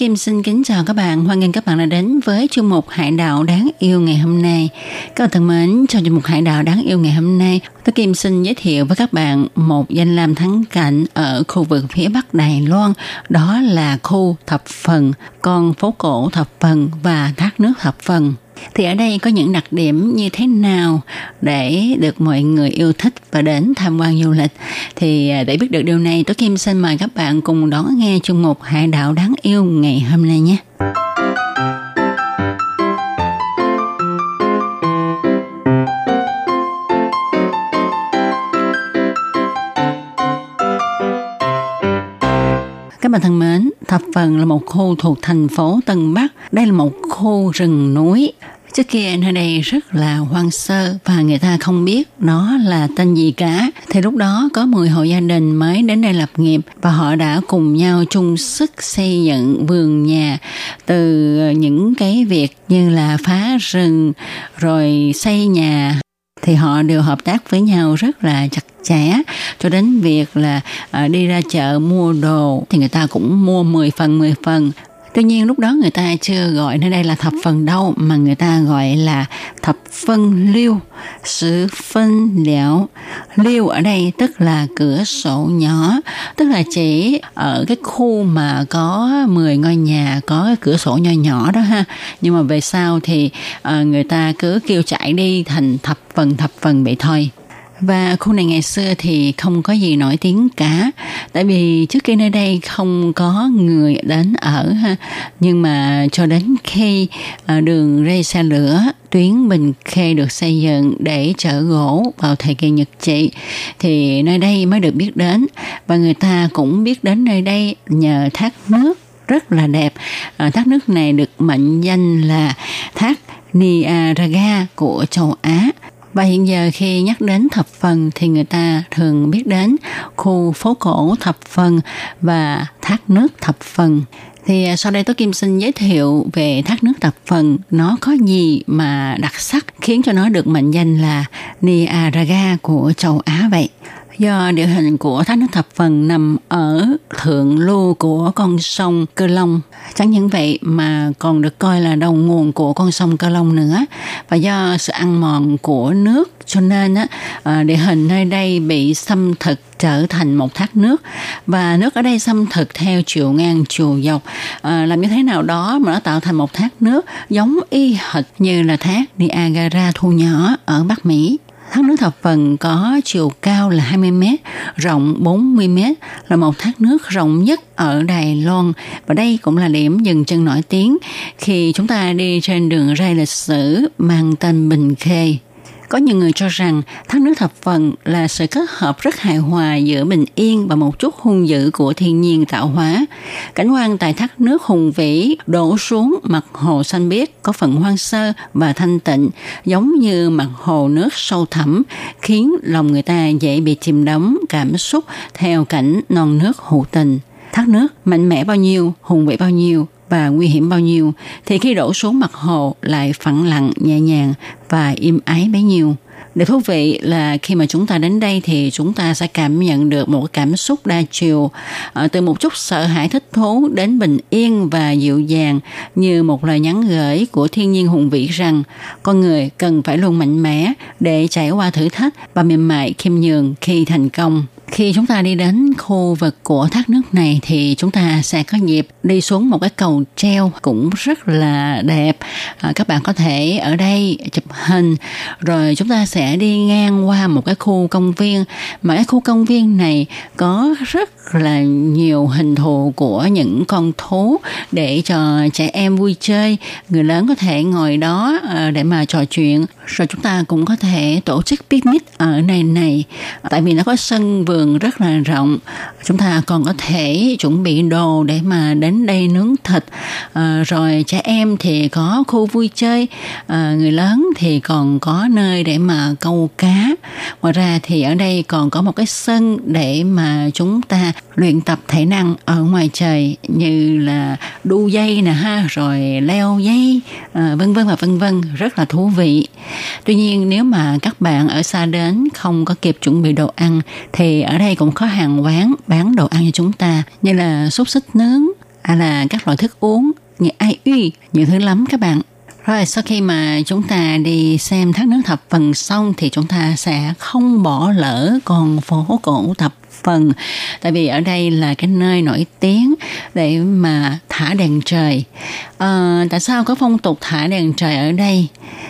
Kim xin kính chào các bạn. Hoan nghênh các bạn đã đến với chương mục Hải đảo đáng yêu ngày hôm nay. Các bạn thân mến, trong chương mục Hải đảo đáng yêu ngày hôm nay, tôi Kim xin giới thiệu với các bạn một danh lam thắng cảnh ở khu vực phía Bắc Đài Loan, đó là khu Thập Phần, con phố cổ Thập Phần và thác nước Thập Phần thì ở đây có những đặc điểm như thế nào để được mọi người yêu thích và đến tham quan du lịch? Thì à, để biết được điều này tôi kim xin mời các bạn cùng đón nghe chung mục hải đảo đáng yêu ngày hôm nay nhé. Các bạn thân mến, Thập Phần là một khu thuộc thành phố Tân Bắc. Đây là một khu rừng núi. Trước kia nơi đây rất là hoang sơ và người ta không biết nó là tên gì cả. Thì lúc đó có 10 hộ gia đình mới đến đây lập nghiệp và họ đã cùng nhau chung sức xây dựng vườn nhà từ những cái việc như là phá rừng rồi xây nhà thì họ đều hợp tác với nhau rất là chặt trẻ cho đến việc là à, đi ra chợ mua đồ thì người ta cũng mua 10 phần 10 phần Tuy nhiên lúc đó người ta chưa gọi nơi đây là thập phần đâu mà người ta gọi là thập phân liêu, sự phân liễu. Liêu ở đây tức là cửa sổ nhỏ, tức là chỉ ở cái khu mà có 10 ngôi nhà có cái cửa sổ nhỏ nhỏ đó ha. Nhưng mà về sau thì à, người ta cứ kêu chạy đi thành thập phần thập phần vậy thôi. Và khu này ngày xưa thì không có gì nổi tiếng cả. Tại vì trước kia nơi đây không có người đến ở ha. Nhưng mà cho đến khi ờ, đường ray xe lửa tuyến Bình Khê được xây dựng để chở gỗ vào thời kỳ Nhật trị thì nơi đây mới được biết đến. Và người ta cũng biết đến nơi đây nhờ thác nước rất là đẹp. À, thác nước này được mệnh danh là thác Niagara của châu Á và hiện giờ khi nhắc đến thập phần thì người ta thường biết đến khu phố cổ thập phần và thác nước thập phần. Thì à, sau đây tôi Kim xin giới thiệu về thác nước thập phần nó có gì mà đặc sắc khiến cho nó được mệnh danh là Niagara của châu Á vậy. Do địa hình của thác nước thập phần nằm ở thượng lưu của con sông Cơ Long. Chẳng những vậy mà còn được coi là đầu nguồn của con sông Cơ Long nữa. Và do sự ăn mòn của nước cho nên á, à, địa hình nơi đây bị xâm thực trở thành một thác nước và nước ở đây xâm thực theo chiều ngang chiều dọc à, làm như thế nào đó mà nó tạo thành một thác nước giống y hệt như là thác Niagara thu nhỏ ở Bắc Mỹ Thác nước thập phần có chiều cao là 20 m, rộng 40 m, là một thác nước rộng nhất ở Đài Loan và đây cũng là điểm dừng chân nổi tiếng khi chúng ta đi trên đường ray lịch sử mang tên Bình Khê. Có nhiều người cho rằng thác nước thập phần là sự kết hợp rất hài hòa giữa bình yên và một chút hung dữ của thiên nhiên tạo hóa. Cảnh quan tại thác nước hùng vĩ đổ xuống mặt hồ xanh biếc có phần hoang sơ và thanh tịnh giống như mặt hồ nước sâu thẳm khiến lòng người ta dễ bị chìm đắm cảm xúc theo cảnh non nước hữu tình. Thác nước mạnh mẽ bao nhiêu, hùng vĩ bao nhiêu, và nguy hiểm bao nhiêu thì khi đổ xuống mặt hồ lại phẳng lặng nhẹ nhàng và im ái bấy nhiêu. Điều thú vị là khi mà chúng ta đến đây thì chúng ta sẽ cảm nhận được một cảm xúc đa chiều ờ, từ một chút sợ hãi thích thú đến bình yên và dịu dàng, như một lời nhắn gửi của thiên nhiên hùng vĩ rằng, con người cần phải luôn mạnh mẽ để trải qua thử thách và mềm mại, khiêm nhường khi thành công. Khi chúng ta đi đến khu vực của thác nước này thì chúng ta sẽ có dịp đi xuống một cái cầu treo cũng rất là đẹp. À, các bạn có thể ở đây chụp hình rồi chúng ta sẽ đi ngang qua một cái khu công viên. Mà cái khu công viên này có rất là nhiều hình thù của những con thú để cho trẻ em vui chơi. Người lớn có thể ngồi đó à, để mà trò chuyện. Rồi chúng ta cũng có thể tổ chức picnic ở này này. Tại vì nó có sân vườn rất là rộng. Chúng ta còn có thể chuẩn bị đồ để mà đến đây nướng thịt. À, rồi trẻ em thì có khu vui chơi. À, người lớn thì còn có nơi để mà câu cá. Ngoài ra thì ở đây còn có một cái sân để mà chúng ta luyện tập thể năng ở ngoài trời như là đu dây nè ha rồi leo dây à, vân vân và vân vân. Rất là thú vị. Tuy nhiên nếu mà các bạn ở xa đến không có kịp chuẩn bị đồ ăn thì ở đây cũng có hàng quán bán đồ ăn cho chúng ta như là xúc xích nướng hay là các loại thức uống như ai uy nhiều thứ lắm các bạn. Rồi sau khi mà chúng ta đi xem thác nước thập phần xong thì chúng ta sẽ không bỏ lỡ con phố cổ thập phần. Tại vì ở đây là cái nơi nổi tiếng để mà thả đèn trời. À, tại sao có phong tục thả đèn trời ở đây?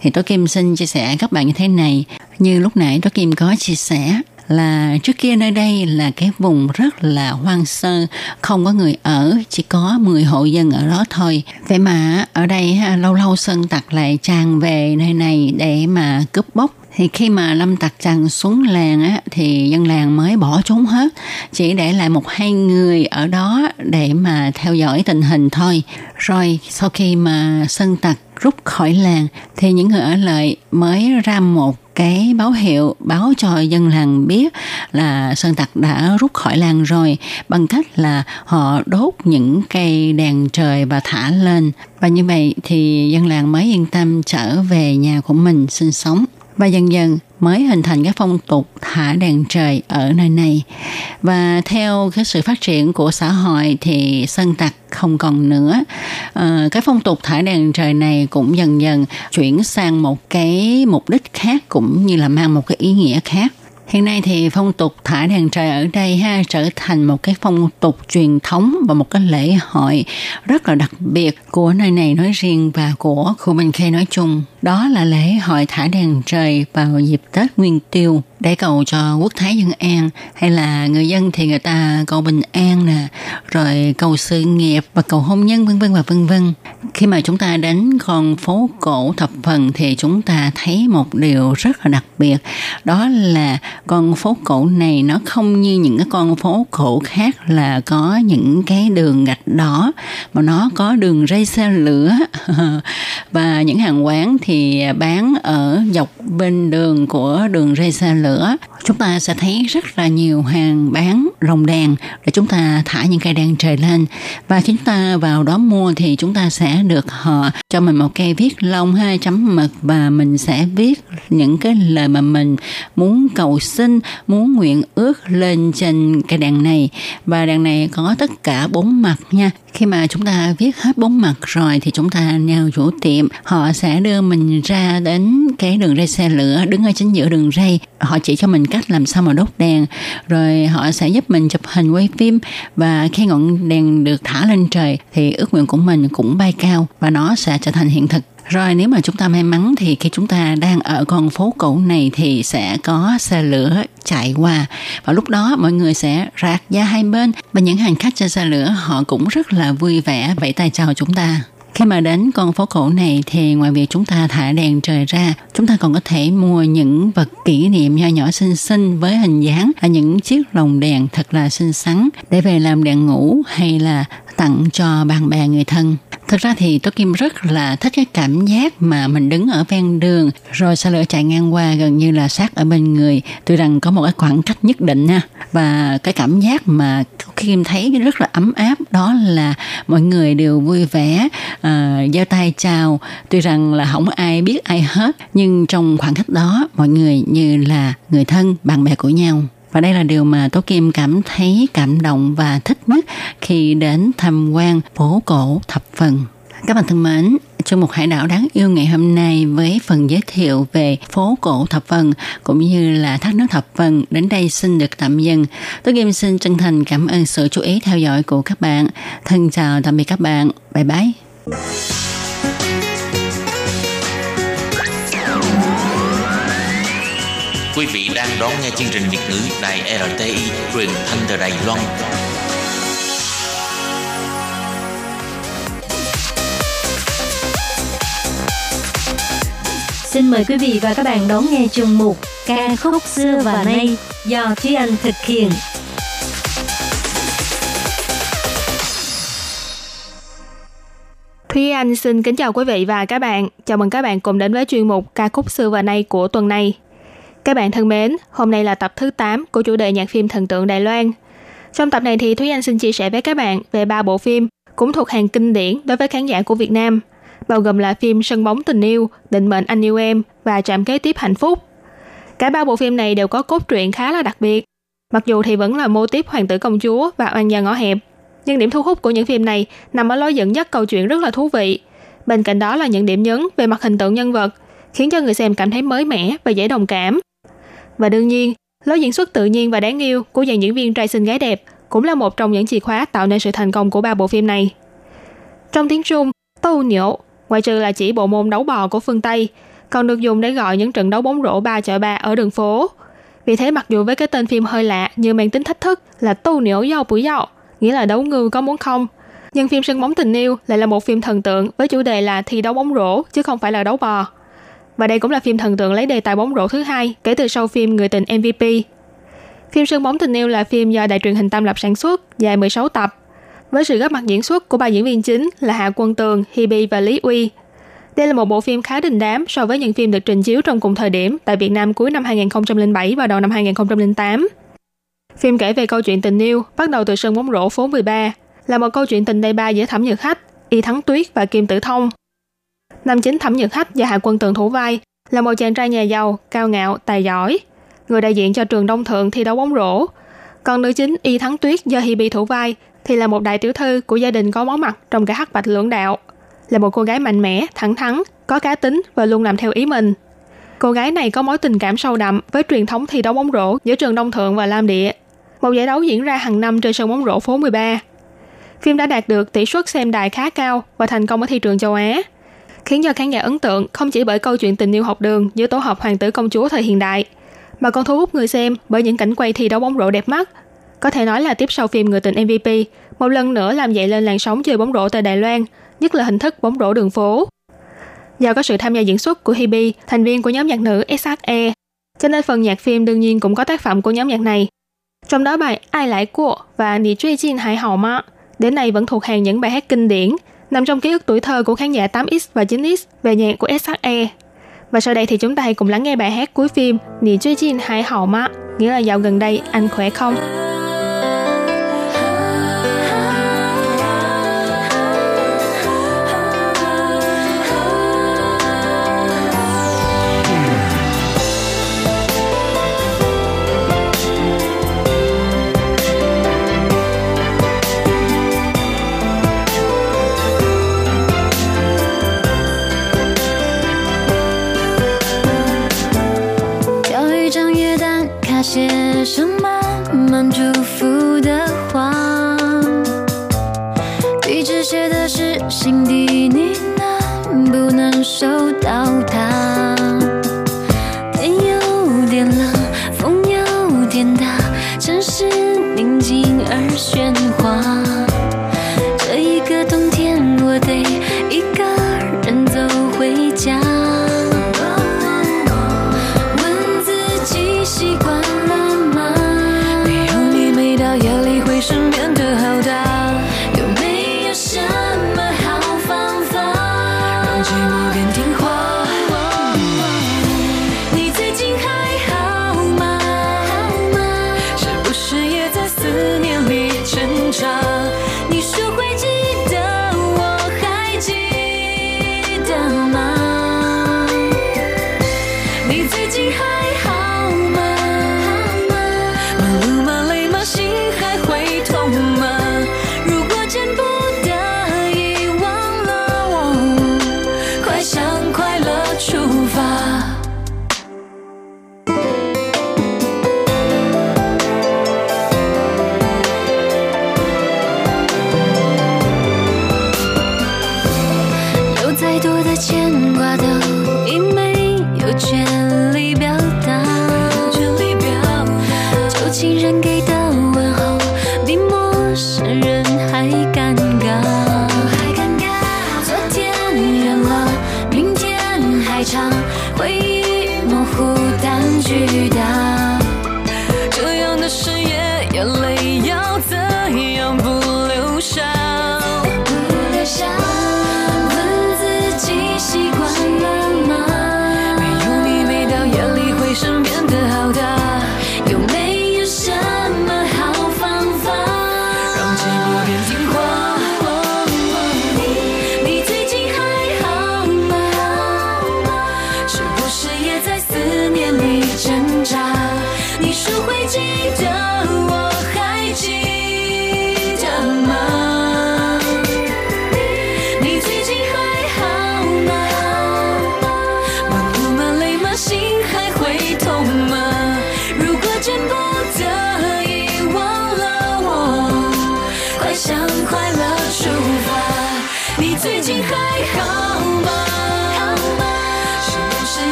Thì tôi kim xin chia sẻ các bạn như thế này. Như lúc nãy tôi kim có chia sẻ là trước kia nơi đây là cái vùng rất là hoang sơ, không có người ở, chỉ có 10 hộ dân ở đó thôi. Vậy mà ở đây lâu lâu sơn tặc lại tràn về nơi này để mà cướp bóc thì khi mà lâm tặc tràn xuống làng á thì dân làng mới bỏ trốn hết chỉ để lại một hai người ở đó để mà theo dõi tình hình thôi rồi sau khi mà sơn tặc rút khỏi làng thì những người ở lại mới ra một cái báo hiệu báo cho dân làng biết là sơn tặc đã rút khỏi làng rồi, bằng cách là họ đốt những cây đèn trời và thả lên. Và như vậy thì dân làng mới yên tâm trở về nhà của mình sinh sống và dần dần mới hình thành cái phong tục thả đèn trời ở nơi này. Và theo cái sự phát triển của xã hội thì sân tặc không còn nữa. À, cái phong tục thả đèn trời này cũng dần dần chuyển sang một cái mục đích khác cũng như là mang một cái ý nghĩa khác. Hiện nay thì phong tục thả đèn trời ở đây ha, trở thành một cái phong tục truyền thống và một cái lễ hội rất là đặc biệt của nơi này nói riêng và của khu Bình Khê nói chung. Đó là lễ hội thả đèn trời vào dịp Tết Nguyên Tiêu để cầu cho quốc thái dân an, hay là người dân thì người ta cầu bình an nè, rồi cầu sự nghiệp và cầu hôn nhân, vân vân và vân vân. Khi mà chúng ta đến con phố cổ thập phần thì chúng ta thấy một điều rất là đặc biệt, đó là con phố cổ này nó không như những cái con phố cổ khác là có những cái đường gạch đỏ, mà nó có đường ray xe lửa. Và những hàng quán thì bán ở dọc bên đường của đường ray xe lửa chúng ta sẽ thấy rất là nhiều hàng bán lồng đèn để chúng ta thả những cây đèn trời lên. Và khi chúng ta vào đó mua thì chúng ta sẽ được họ cho mình một cây viết lông, hai chấm mực và mình sẽ viết những cái lời mà mình muốn cầu xin, muốn nguyện ước lên trên cây đèn này. Và đèn này có tất cả bốn mặt nha. Khi mà chúng ta viết hết bốn mặt rồi thì chúng ta neo chủ tiệm, họ sẽ đưa mình ra đến cái đường ray xe lửa, đứng ở chính giữa đường ray họ chỉ cho mình cách làm sao mà đốt đèn, rồi họ sẽ giúp mình chụp hình quay phim. Và khi ngọn đèn được thả lên trời thì ước nguyện của mình cũng bay cao và nó sẽ trở thành hiện thực. Rồi nếu mà chúng ta may mắn thì khi chúng ta đang ở con phố cổ này thì sẽ có xe lửa chạy qua. Và lúc đó mọi người sẽ rạc ra hai bên và những hành khách trên xe lửa họ cũng rất là vui vẻ vẫy tay chào chúng ta. Khi mà đến con phố cổ này thì ngoài việc chúng ta thả đèn trời ra, chúng ta còn có thể mua những vật kỷ niệm nho nhỏ xinh xinh với hình dáng là những chiếc lồng đèn thật là xinh xắn để về làm đèn ngủ hay là tặng cho bạn bè người thân. Thực ra thì tôi Kim rất là thích cái cảm giác mà mình đứng ở ven đường rồi xe lửa chạy ngang qua gần như là sát ở bên người. Tuy rằng có một cái khoảng cách nhất định nha. Và cái cảm giác mà Kim thấy rất là ấm áp đó là mọi người đều vui vẻ uh, giơ tay chào tuy rằng là không ai biết ai hết nhưng trong khoảng khắc đó mọi người như là người thân bạn bè của nhau và đây là điều mà Tố Kim cảm thấy cảm động và thích nhất khi đến tham quan phố cổ thập phần. Các bạn thân mến, trong một hải đảo đáng yêu ngày hôm nay với phần giới thiệu về phố cổ thập Vân, cũng như là thác nước thập Vân đến đây xin được tạm dừng. Tôi Kim xin chân thành cảm ơn sự chú ý theo dõi của các bạn. Thân chào, tạm biệt các bạn. Bye bye. Quý vị đang đón nghe chương trình Việt ngữ Đài RTI truyền thanh từ Đài Loan. Xin mời quý vị và các bạn đón nghe chương mục ca khúc xưa và nay do Thúy Anh thực hiện. Thúy Anh xin kính chào quý vị và các bạn. Chào mừng các bạn cùng đến với chuyên mục ca khúc xưa và nay của tuần này. Các bạn thân mến, hôm nay là tập thứ 8 của chủ đề nhạc phim thần tượng Đài Loan. Trong tập này thì Thúy Anh xin chia sẻ với các bạn về ba bộ phim cũng thuộc hàng kinh điển đối với khán giả của Việt Nam, bao gồm là phim Sân bóng tình yêu, Định mệnh anh yêu em và Trạm kế tiếp hạnh phúc. Cả ba bộ phim này đều có cốt truyện khá là đặc biệt. Mặc dù thì vẫn là mô típ hoàng tử công chúa và oan gia ngõ hẹp, nhưng điểm thu hút của những phim này nằm ở lối dẫn dắt câu chuyện rất là thú vị. Bên cạnh đó là những điểm nhấn về mặt hình tượng nhân vật, khiến cho người xem cảm thấy mới mẻ và dễ đồng cảm. Và đương nhiên, lối diễn xuất tự nhiên và đáng yêu của dàn diễn viên trai xinh gái đẹp cũng là một trong những chìa khóa tạo nên sự thành công của ba bộ phim này. Trong tiếng Trung, Tâu Nhiễu, ngoại trừ là chỉ bộ môn đấu bò của phương Tây, còn được dùng để gọi những trận đấu bóng rổ ba chọi ba ở đường phố. Vì thế mặc dù với cái tên phim hơi lạ như mang tính thách thức là tu Nhiễu Giao bụi Dạo, nghĩa là đấu ngư có muốn không, nhưng phim Sân bóng tình yêu lại là một phim thần tượng với chủ đề là thi đấu bóng rổ chứ không phải là đấu bò. Và đây cũng là phim thần tượng lấy đề tài bóng rổ thứ hai kể từ sau phim Người tình MVP. Phim Sân bóng tình yêu là phim do đài truyền hình Tam Lập sản xuất, dài 16 tập, với sự góp mặt diễn xuất của ba diễn viên chính là Hạ Quân Tường, Hebe và Lý Uy. Đây là một bộ phim khá đình đám so với những phim được trình chiếu trong cùng thời điểm tại Việt Nam cuối năm 2007 và đầu năm 2008. Phim kể về câu chuyện tình yêu bắt đầu từ sân bóng rổ phố 13, là một câu chuyện tình đầy ba giữa Thẩm Nhược Khách, Y Thắng Tuyết và Kim Tử Thông. Nam chính Thẩm Nhược Khách do Hạ Quân Tường thủ vai là một chàng trai nhà giàu, cao ngạo, tài giỏi, người đại diện cho trường Đông Thượng thi đấu bóng rổ. Còn nữ chính Y Thắng Tuyết do Hebe thủ vai thì là một đại tiểu thư của gia đình có máu mặt trong cả hắc bạch lưỡng đạo, là một cô gái mạnh mẽ, thẳng thắn, có cá tính và luôn làm theo ý mình. Cô gái này có mối tình cảm sâu đậm với truyền thống thi đấu bóng rổ giữa trường Đông Thượng và Lam Địa. Một giải đấu diễn ra hàng năm trên sân bóng rổ phố 13. Phim đã đạt được tỷ suất xem đài khá cao và thành công ở thị trường châu Á, khiến cho khán giả ấn tượng không chỉ bởi câu chuyện tình yêu học đường giữa tổ hợp hoàng tử công chúa thời hiện đại, mà còn thu hút người xem bởi những cảnh quay thi đấu bóng rổ đẹp mắt. Có thể nói là tiếp sau phim Người tình MVP, một lần nữa làm dậy lên làn sóng chơi bóng rổ tại Đài Loan, nhất là hình thức bóng rổ đường phố. Do có sự tham gia diễn xuất của Hebe, thành viên của nhóm nhạc nữ SHE, cho nên phần nhạc phim đương nhiên cũng có tác phẩm của nhóm nhạc này. Trong đó bài Ai lại của và Nì truy Jin hải Hậu ma, đến nay vẫn thuộc hàng những bài hát kinh điển, nằm trong ký ức tuổi thơ của khán giả 8X và 9X về nhạc của SHE. Và sau đây thì chúng ta hãy cùng lắng nghe bài hát cuối phim Nì truy Jin hải Hậu ma, nghĩa là dạo gần đây anh khỏe không?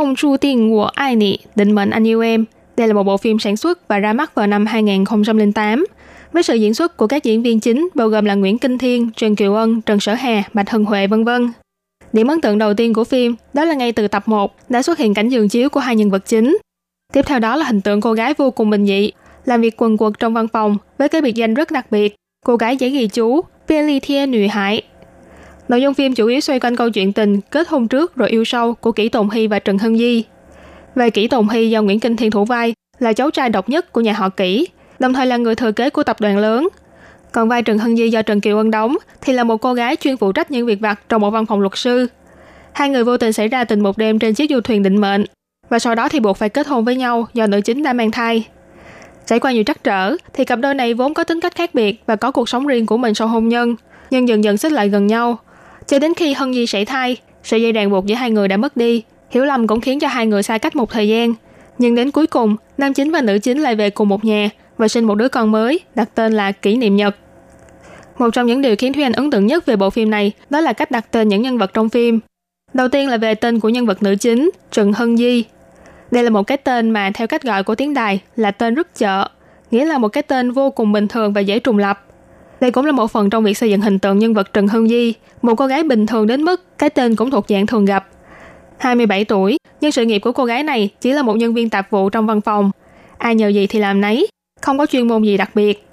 trong Chu Tiên của Ai Nị, Định mệnh anh yêu em. Đây là một bộ phim sản xuất và ra mắt vào năm 2008 với sự diễn xuất của các diễn viên chính bao gồm là Nguyễn Kinh Thiên, Trần Kiều Ân, Trần Sở Hà, Bạch Hân Huệ vân vân. Điểm ấn tượng đầu tiên của phim đó là ngay từ tập 1 đã xuất hiện cảnh giường chiếu của hai nhân vật chính. Tiếp theo đó là hình tượng cô gái vô cùng bình dị, làm việc quần quật trong văn phòng với cái biệt danh rất đặc biệt, cô gái dễ ghi chú Billy Thie Nụy Hải Nội dung phim chủ yếu xoay quanh câu chuyện tình kết hôn trước rồi yêu sâu của Kỷ Tồn Hy và Trần Hân Di. Về Kỷ Tồn Hy do Nguyễn Kinh Thiên thủ vai là cháu trai độc nhất của nhà họ Kỷ, đồng thời là người thừa kế của tập đoàn lớn. Còn vai Trần Hân Di do Trần Kiều Ân đóng thì là một cô gái chuyên phụ trách những việc vặt trong một văn phòng luật sư. Hai người vô tình xảy ra tình một đêm trên chiếc du thuyền định mệnh và sau đó thì buộc phải kết hôn với nhau do nữ chính đã mang thai. Trải qua nhiều trắc trở thì cặp đôi này vốn có tính cách khác biệt và có cuộc sống riêng của mình sau hôn nhân, nhưng dần dần xích lại gần nhau. Cho đến khi Hân Di sảy thai, sợi dây ràng buộc giữa hai người đã mất đi. Hiểu lầm cũng khiến cho hai người xa cách một thời gian. Nhưng đến cuối cùng, nam chính và nữ chính lại về cùng một nhà và sinh một đứa con mới, đặt tên là Kỷ Niệm Nhật. Một trong những điều khiến Thúy Anh ấn tượng nhất về bộ phim này đó là cách đặt tên những nhân vật trong phim. Đầu tiên là về tên của nhân vật nữ chính, Trần Hân Di. Đây là một cái tên mà theo cách gọi của tiếng đài là tên rất chợ, nghĩa là một cái tên vô cùng bình thường và dễ trùng lập. Đây cũng là một phần trong việc xây dựng hình tượng nhân vật Trần Hương Di, một cô gái bình thường đến mức cái tên cũng thuộc dạng thường gặp. 27 tuổi, nhưng sự nghiệp của cô gái này chỉ là một nhân viên tạp vụ trong văn phòng. Ai nhờ gì thì làm nấy, không có chuyên môn gì đặc biệt.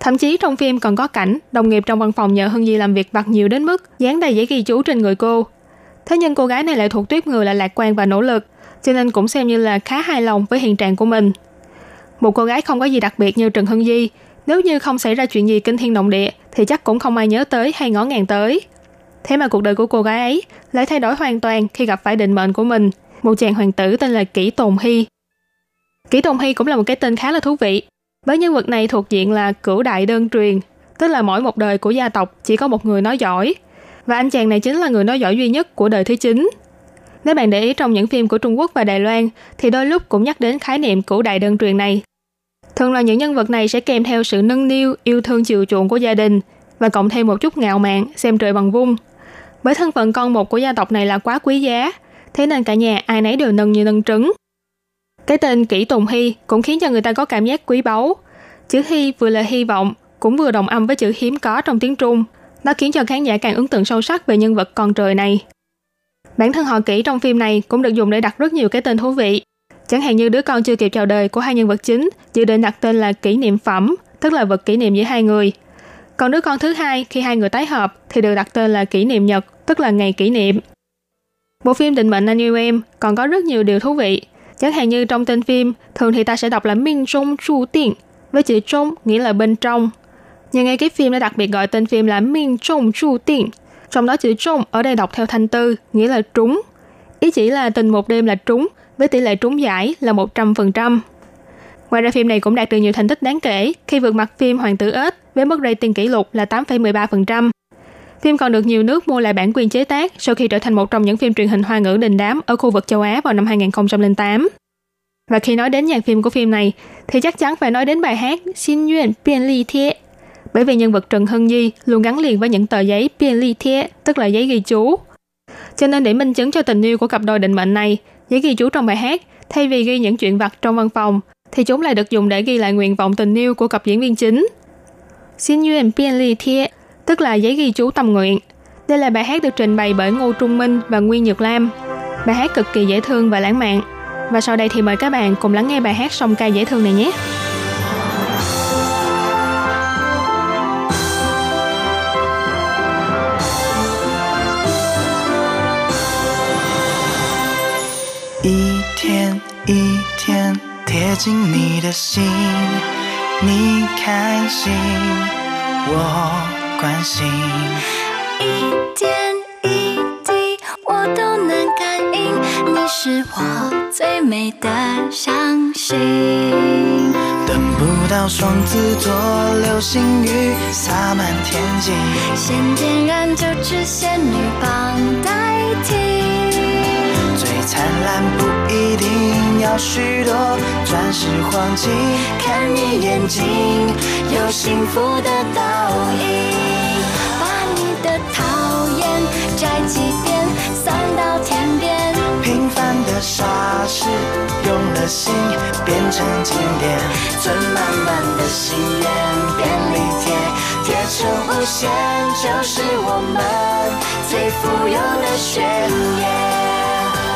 Thậm chí trong phim còn có cảnh đồng nghiệp trong văn phòng nhờ Hương Di làm việc vặt nhiều đến mức dán đầy giấy ghi chú trên người cô. Thế nhưng cô gái này lại thuộc tuyếp người là lạc quan và nỗ lực, cho nên cũng xem như là khá hài lòng với hiện trạng của mình. Một cô gái không có gì đặc biệt như Trần Hưng Di, nếu như không xảy ra chuyện gì kinh thiên động địa thì chắc cũng không ai nhớ tới hay ngó ngàng tới. Thế mà cuộc đời của cô gái ấy lại thay đổi hoàn toàn khi gặp phải định mệnh của mình, một chàng hoàng tử tên là Kỷ Tồn Hy. Kỷ Tồn Hy cũng là một cái tên khá là thú vị, bởi nhân vật này thuộc diện là cửu đại đơn truyền, tức là mỗi một đời của gia tộc chỉ có một người nói giỏi, và anh chàng này chính là người nói giỏi duy nhất của đời thứ 9. Nếu bạn để ý trong những phim của Trung Quốc và Đài Loan thì đôi lúc cũng nhắc đến khái niệm cửu đại đơn truyền này. Thường là những nhân vật này sẽ kèm theo sự nâng niu, yêu thương chiều chuộng của gia đình và cộng thêm một chút ngạo mạn, xem trời bằng vung. Bởi thân phận con một của gia tộc này là quá quý giá, thế nên cả nhà ai nấy đều nâng như nâng trứng. Cái tên Kỷ Tùng Hy cũng khiến cho người ta có cảm giác quý báu. Chữ Hy vừa là hy vọng, cũng vừa đồng âm với chữ hiếm có trong tiếng Trung. Nó khiến cho khán giả càng ấn tượng sâu sắc về nhân vật con trời này. Bản thân họ Kỷ trong phim này cũng được dùng để đặt rất nhiều cái tên thú vị. Chẳng hạn như đứa con chưa kịp chào đời của hai nhân vật chính dự định đặt tên là kỷ niệm phẩm, tức là vật kỷ niệm giữa hai người. Còn đứa con thứ hai khi hai người tái hợp thì được đặt tên là kỷ niệm nhật, tức là ngày kỷ niệm. Bộ phim Định mệnh anh yêu em còn có rất nhiều điều thú vị. Chẳng hạn như trong tên phim, thường thì ta sẽ đọc là Minh Trung Chu Tiên, với chữ trung nghĩa là bên trong. Nhưng ngay cái phim đã đặc biệt gọi tên phim là Minh Trung Chu Tiên, trong đó chữ trung ở đây đọc theo thanh tư, nghĩa là trúng. Ý chỉ là tình một đêm là trúng, với tỷ lệ trúng giải là 100%. Ngoài ra phim này cũng đạt được nhiều thành tích đáng kể khi vượt mặt phim Hoàng tử ếch với mức rating kỷ lục là 8,13%. Phim còn được nhiều nước mua lại bản quyền chế tác sau khi trở thành một trong những phim truyền hình hoa ngữ đình đám ở khu vực châu Á vào năm 2008. Và khi nói đến nhạc phim của phim này, thì chắc chắn phải nói đến bài hát Xin Duyên Biên Ly Thiết. Bởi vì nhân vật Trần Hân Di luôn gắn liền với những tờ giấy Biên Ly Thiết, tức là giấy ghi chú. Cho nên để minh chứng cho tình yêu của cặp đôi định mệnh này, giấy ghi chú trong bài hát, thay vì ghi những chuyện vặt trong văn phòng, thì chúng lại được dùng để ghi lại nguyện vọng tình yêu của cặp diễn viên chính. Xin Duyên Bian Li Thie, tức là giấy ghi chú tâm nguyện. Đây là bài hát được trình bày bởi Ngô Trung Minh và Nguyên Nhược Lam. Bài hát cực kỳ dễ thương và lãng mạn. Và sau đây thì mời các bạn cùng lắng nghe bài hát song ca dễ thương này nhé. 贴近你的心，你开心，我关心。一点一滴我都能感应，你是我最美的相信。等不到双子座流星雨洒满天际，先点燃九支仙女棒代替。灿烂不一定要许多钻石黄金，看你眼睛有幸福的倒影。把你的讨厌摘几遍，送到天边。平凡的傻事用了心变成经典，存满满的心愿便利贴，贴成无限，就是我们最富有的宣言。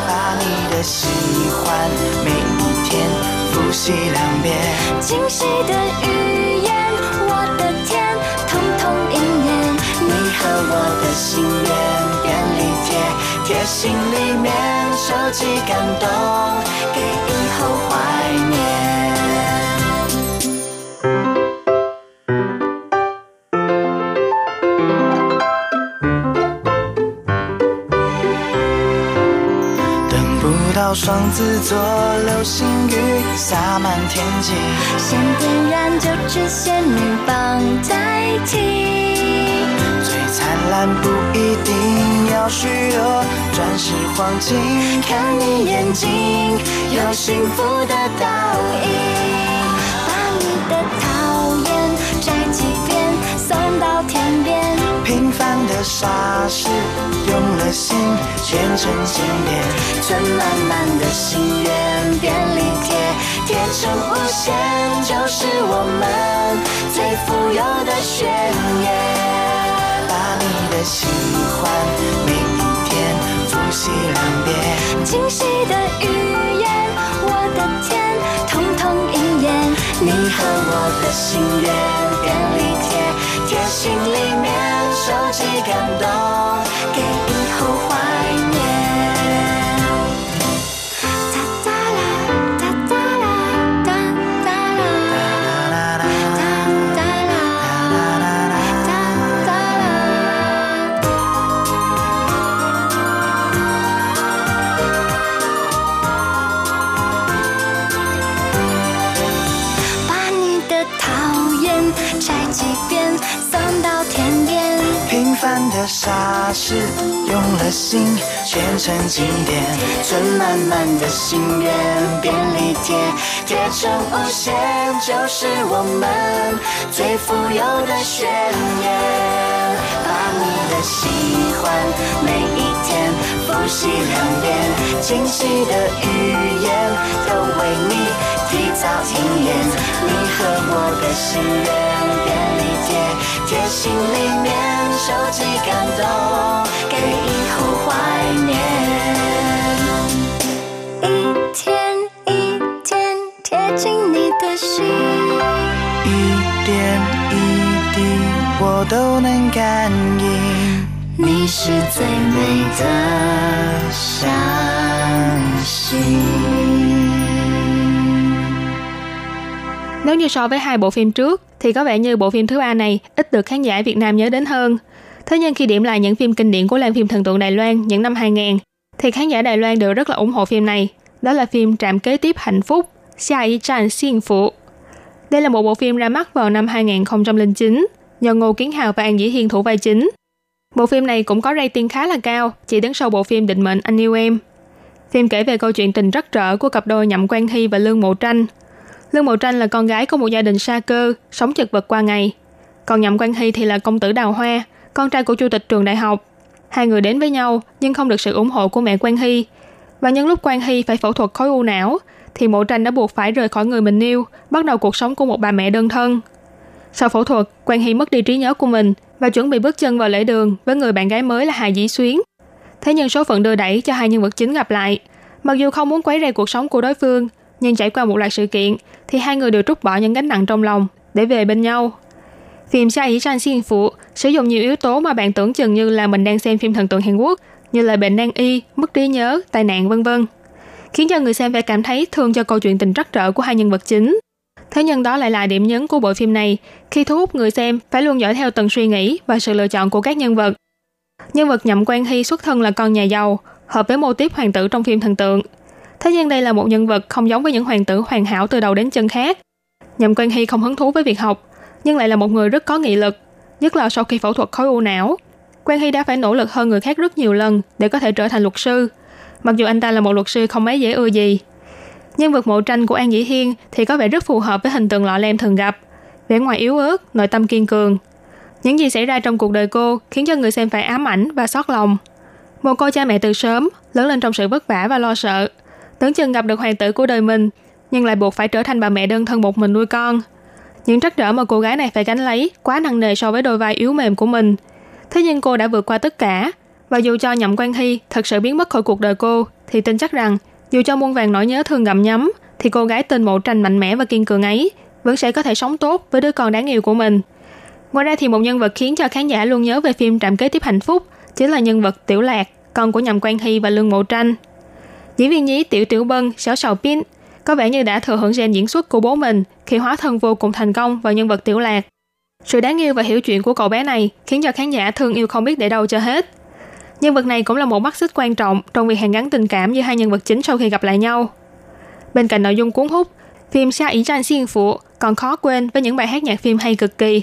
把你的喜欢每一天复习两遍，惊喜的语言，我的天，通通应验。你和我的心愿便利贴，贴心里面收集感动，给以后怀念。双子座流星雨洒满天际，先点燃就只仙女棒代替。最灿烂不一定要许多钻石黄金，看你眼睛有幸福的倒影。平凡的傻事用了心变成经典，存满满的心愿便利贴，贴成无限，就是我们最富有的宣言。把你的喜欢每一天复习两遍，惊喜的语言，我的天，通通应验。你和我的心愿便利贴，贴心里面收集感动，给以后怀是用了心全程经典，存满满的心愿便利贴，贴成无限，就是我们最富有的宣言。喜欢每一天复习两遍，惊喜的语言都为你提早应验。你和我的心愿便利贴，贴心里面收集感动，给以后怀念。一天一天贴近你的心，一点我都能感应，你是最美的相信。 Nếu như so với hai bộ phim trước, thì có vẻ như bộ phim thứ ba này ít được khán giả Việt Nam nhớ đến hơn. Thế nhưng khi điểm lại những phim kinh điển của làng phim thần tượng Đài Loan những năm 2000, thì khán giả Đài Loan đều rất là ủng hộ phim này. Đó là phim Trạm kế tiếp hạnh phúc, Xia Y Tràn Xiên Phụ. Đây là một bộ phim ra mắt vào năm 2009 nhờ Ngô Kiến Hào và An Dĩ Hiên thủ vai chính. Bộ phim này cũng có rating khá là cao, chỉ đứng sau bộ phim Định mệnh anh yêu em. Phim kể về câu chuyện tình rất trở của cặp đôi Nhậm Quang Hy và Lương Mộ Tranh. Lương Mộ Tranh là con gái của một gia đình sa cơ, sống chật vật qua ngày. Còn Nhậm Quang Hy thì là công tử đào hoa, con trai của chủ tịch trường đại học. Hai người đến với nhau nhưng không được sự ủng hộ của mẹ Quang Hy. Và nhân lúc Quang Hy phải phẫu thuật khối u não, thì Mộ Tranh đã buộc phải rời khỏi người mình yêu, bắt đầu cuộc sống của một bà mẹ đơn thân. Sau phẫu thuật, Quang Hy mất đi trí nhớ của mình và chuẩn bị bước chân vào lễ đường với người bạn gái mới là Hà Dĩ Xuyến. Thế nhưng số phận đưa đẩy cho hai nhân vật chính gặp lại. Mặc dù không muốn quấy rầy cuộc sống của đối phương, nhưng trải qua một loạt sự kiện thì hai người đều trút bỏ những gánh nặng trong lòng để về bên nhau. Phim Sa Ý San Xiên Phụ sử dụng nhiều yếu tố mà bạn tưởng chừng như là mình đang xem phim thần tượng Hàn Quốc, như là bệnh nan y, mất trí nhớ, tai nạn vân vân, khiến cho người xem phải cảm thấy thương cho câu chuyện tình trắc trở của hai nhân vật chính. Thế nhưng đó lại là điểm nhấn của bộ phim này, khi thu hút người xem phải luôn dõi theo từng suy nghĩ và sự lựa chọn của các nhân vật. Nhân vật Nhậm Quan Hy xuất thân là con nhà giàu, hợp với mô típ hoàng tử trong phim thần tượng. Thế nhưng đây là một nhân vật không giống với những hoàng tử hoàn hảo từ đầu đến chân khác. Nhậm Quan Hy không hứng thú với việc học, nhưng lại là một người rất có nghị lực, nhất là sau khi phẫu thuật khối u não. Quan Hy đã phải nỗ lực hơn người khác rất nhiều lần để có thể trở thành luật sư, mặc dù anh ta là một luật sư không mấy dễ ưa gì. Nhân vật mộ tranh của An Dĩ Hiên thì có vẻ rất phù hợp với hình tượng lọ lem thường gặp, vẻ ngoài yếu ớt, nội tâm kiên cường. Những gì xảy ra trong cuộc đời cô khiến cho người xem phải ám ảnh và xót lòng. Một cô cha mẹ từ sớm, lớn lên trong sự vất vả và lo sợ. Tưởng chừng gặp được hoàng tử của đời mình, nhưng lại buộc phải trở thành bà mẹ đơn thân một mình nuôi con. Những trắc trở mà cô gái này phải gánh lấy quá nặng nề so với đôi vai yếu mềm của mình. Thế nhưng cô đã vượt qua tất cả. Và dù cho Nhậm Quan Hy thật sự biến mất khỏi cuộc đời cô, thì tin chắc rằng dù cho muôn vàng nỗi nhớ thương gặm nhấm, thì cô gái tên mộ tranh mạnh mẽ và kiên cường ấy vẫn sẽ có thể sống tốt với đứa con đáng yêu của mình. Ngoài ra thì một nhân vật khiến cho khán giả luôn nhớ về phim Trạm kế tiếp hạnh phúc chính là nhân vật Tiểu Lạc, con của Nhậm Quan Hy và Lương Mộ Tranh. Diễn viên nhí Tiểu Tiểu Bân, Sở Sầu Pin có vẻ như đã thừa hưởng gen diễn xuất của bố mình khi hóa thân vô cùng thành công vào nhân vật Tiểu Lạc. Sự đáng yêu và hiểu chuyện của cậu bé này khiến cho khán giả thương yêu không biết để đâu cho hết. Nhân vật này cũng là một mắt xích quan trọng trong việc hàn gắn tình cảm giữa hai nhân vật chính sau khi gặp lại nhau. Bên cạnh nội dung cuốn hút, phim Xa Ý Tranh Xiên Phụ còn khó quên với những bài hát nhạc phim hay cực kỳ.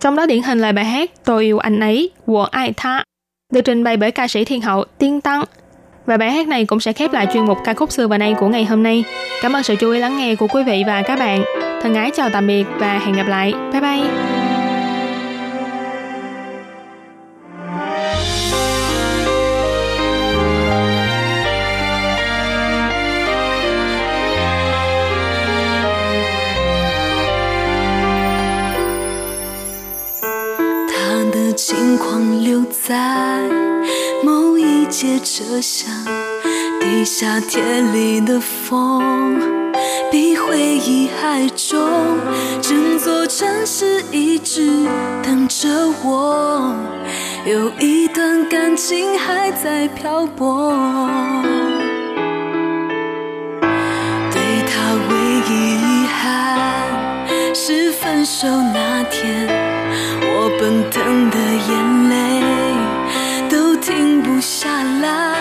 Trong đó điển hình là bài hát Tôi yêu anh ấy, của ai tha, được trình bày bởi ca sĩ thiên hậu Tiên Tăng. Và bài hát này cũng sẽ khép lại chuyên mục ca khúc xưa và nay của ngày hôm nay. Cảm ơn sự chú ý lắng nghe của quý vị và các bạn. Thân ái chào tạm biệt và hẹn gặp lại. Bye bye! 地下铁里的风比回忆还重，整座城市一直等着我，有一段感情还在漂泊。对他唯一遗憾是分手那天。我奔腾的眼泪都停不下来。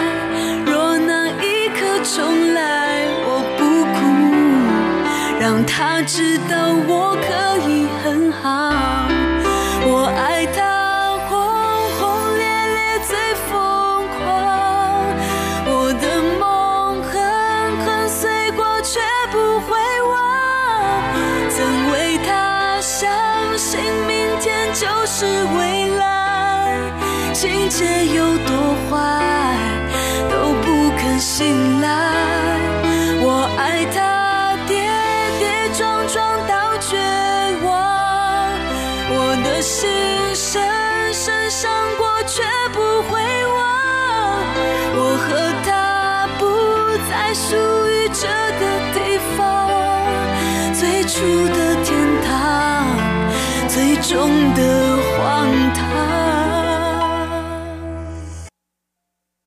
他知道我可以很好我爱他轰轰烈烈最疯狂我的梦狠狠碎过却不会忘。曾为他相信明天就是未来？情节有多坏都不肯醒来。最初的天堂，最终的。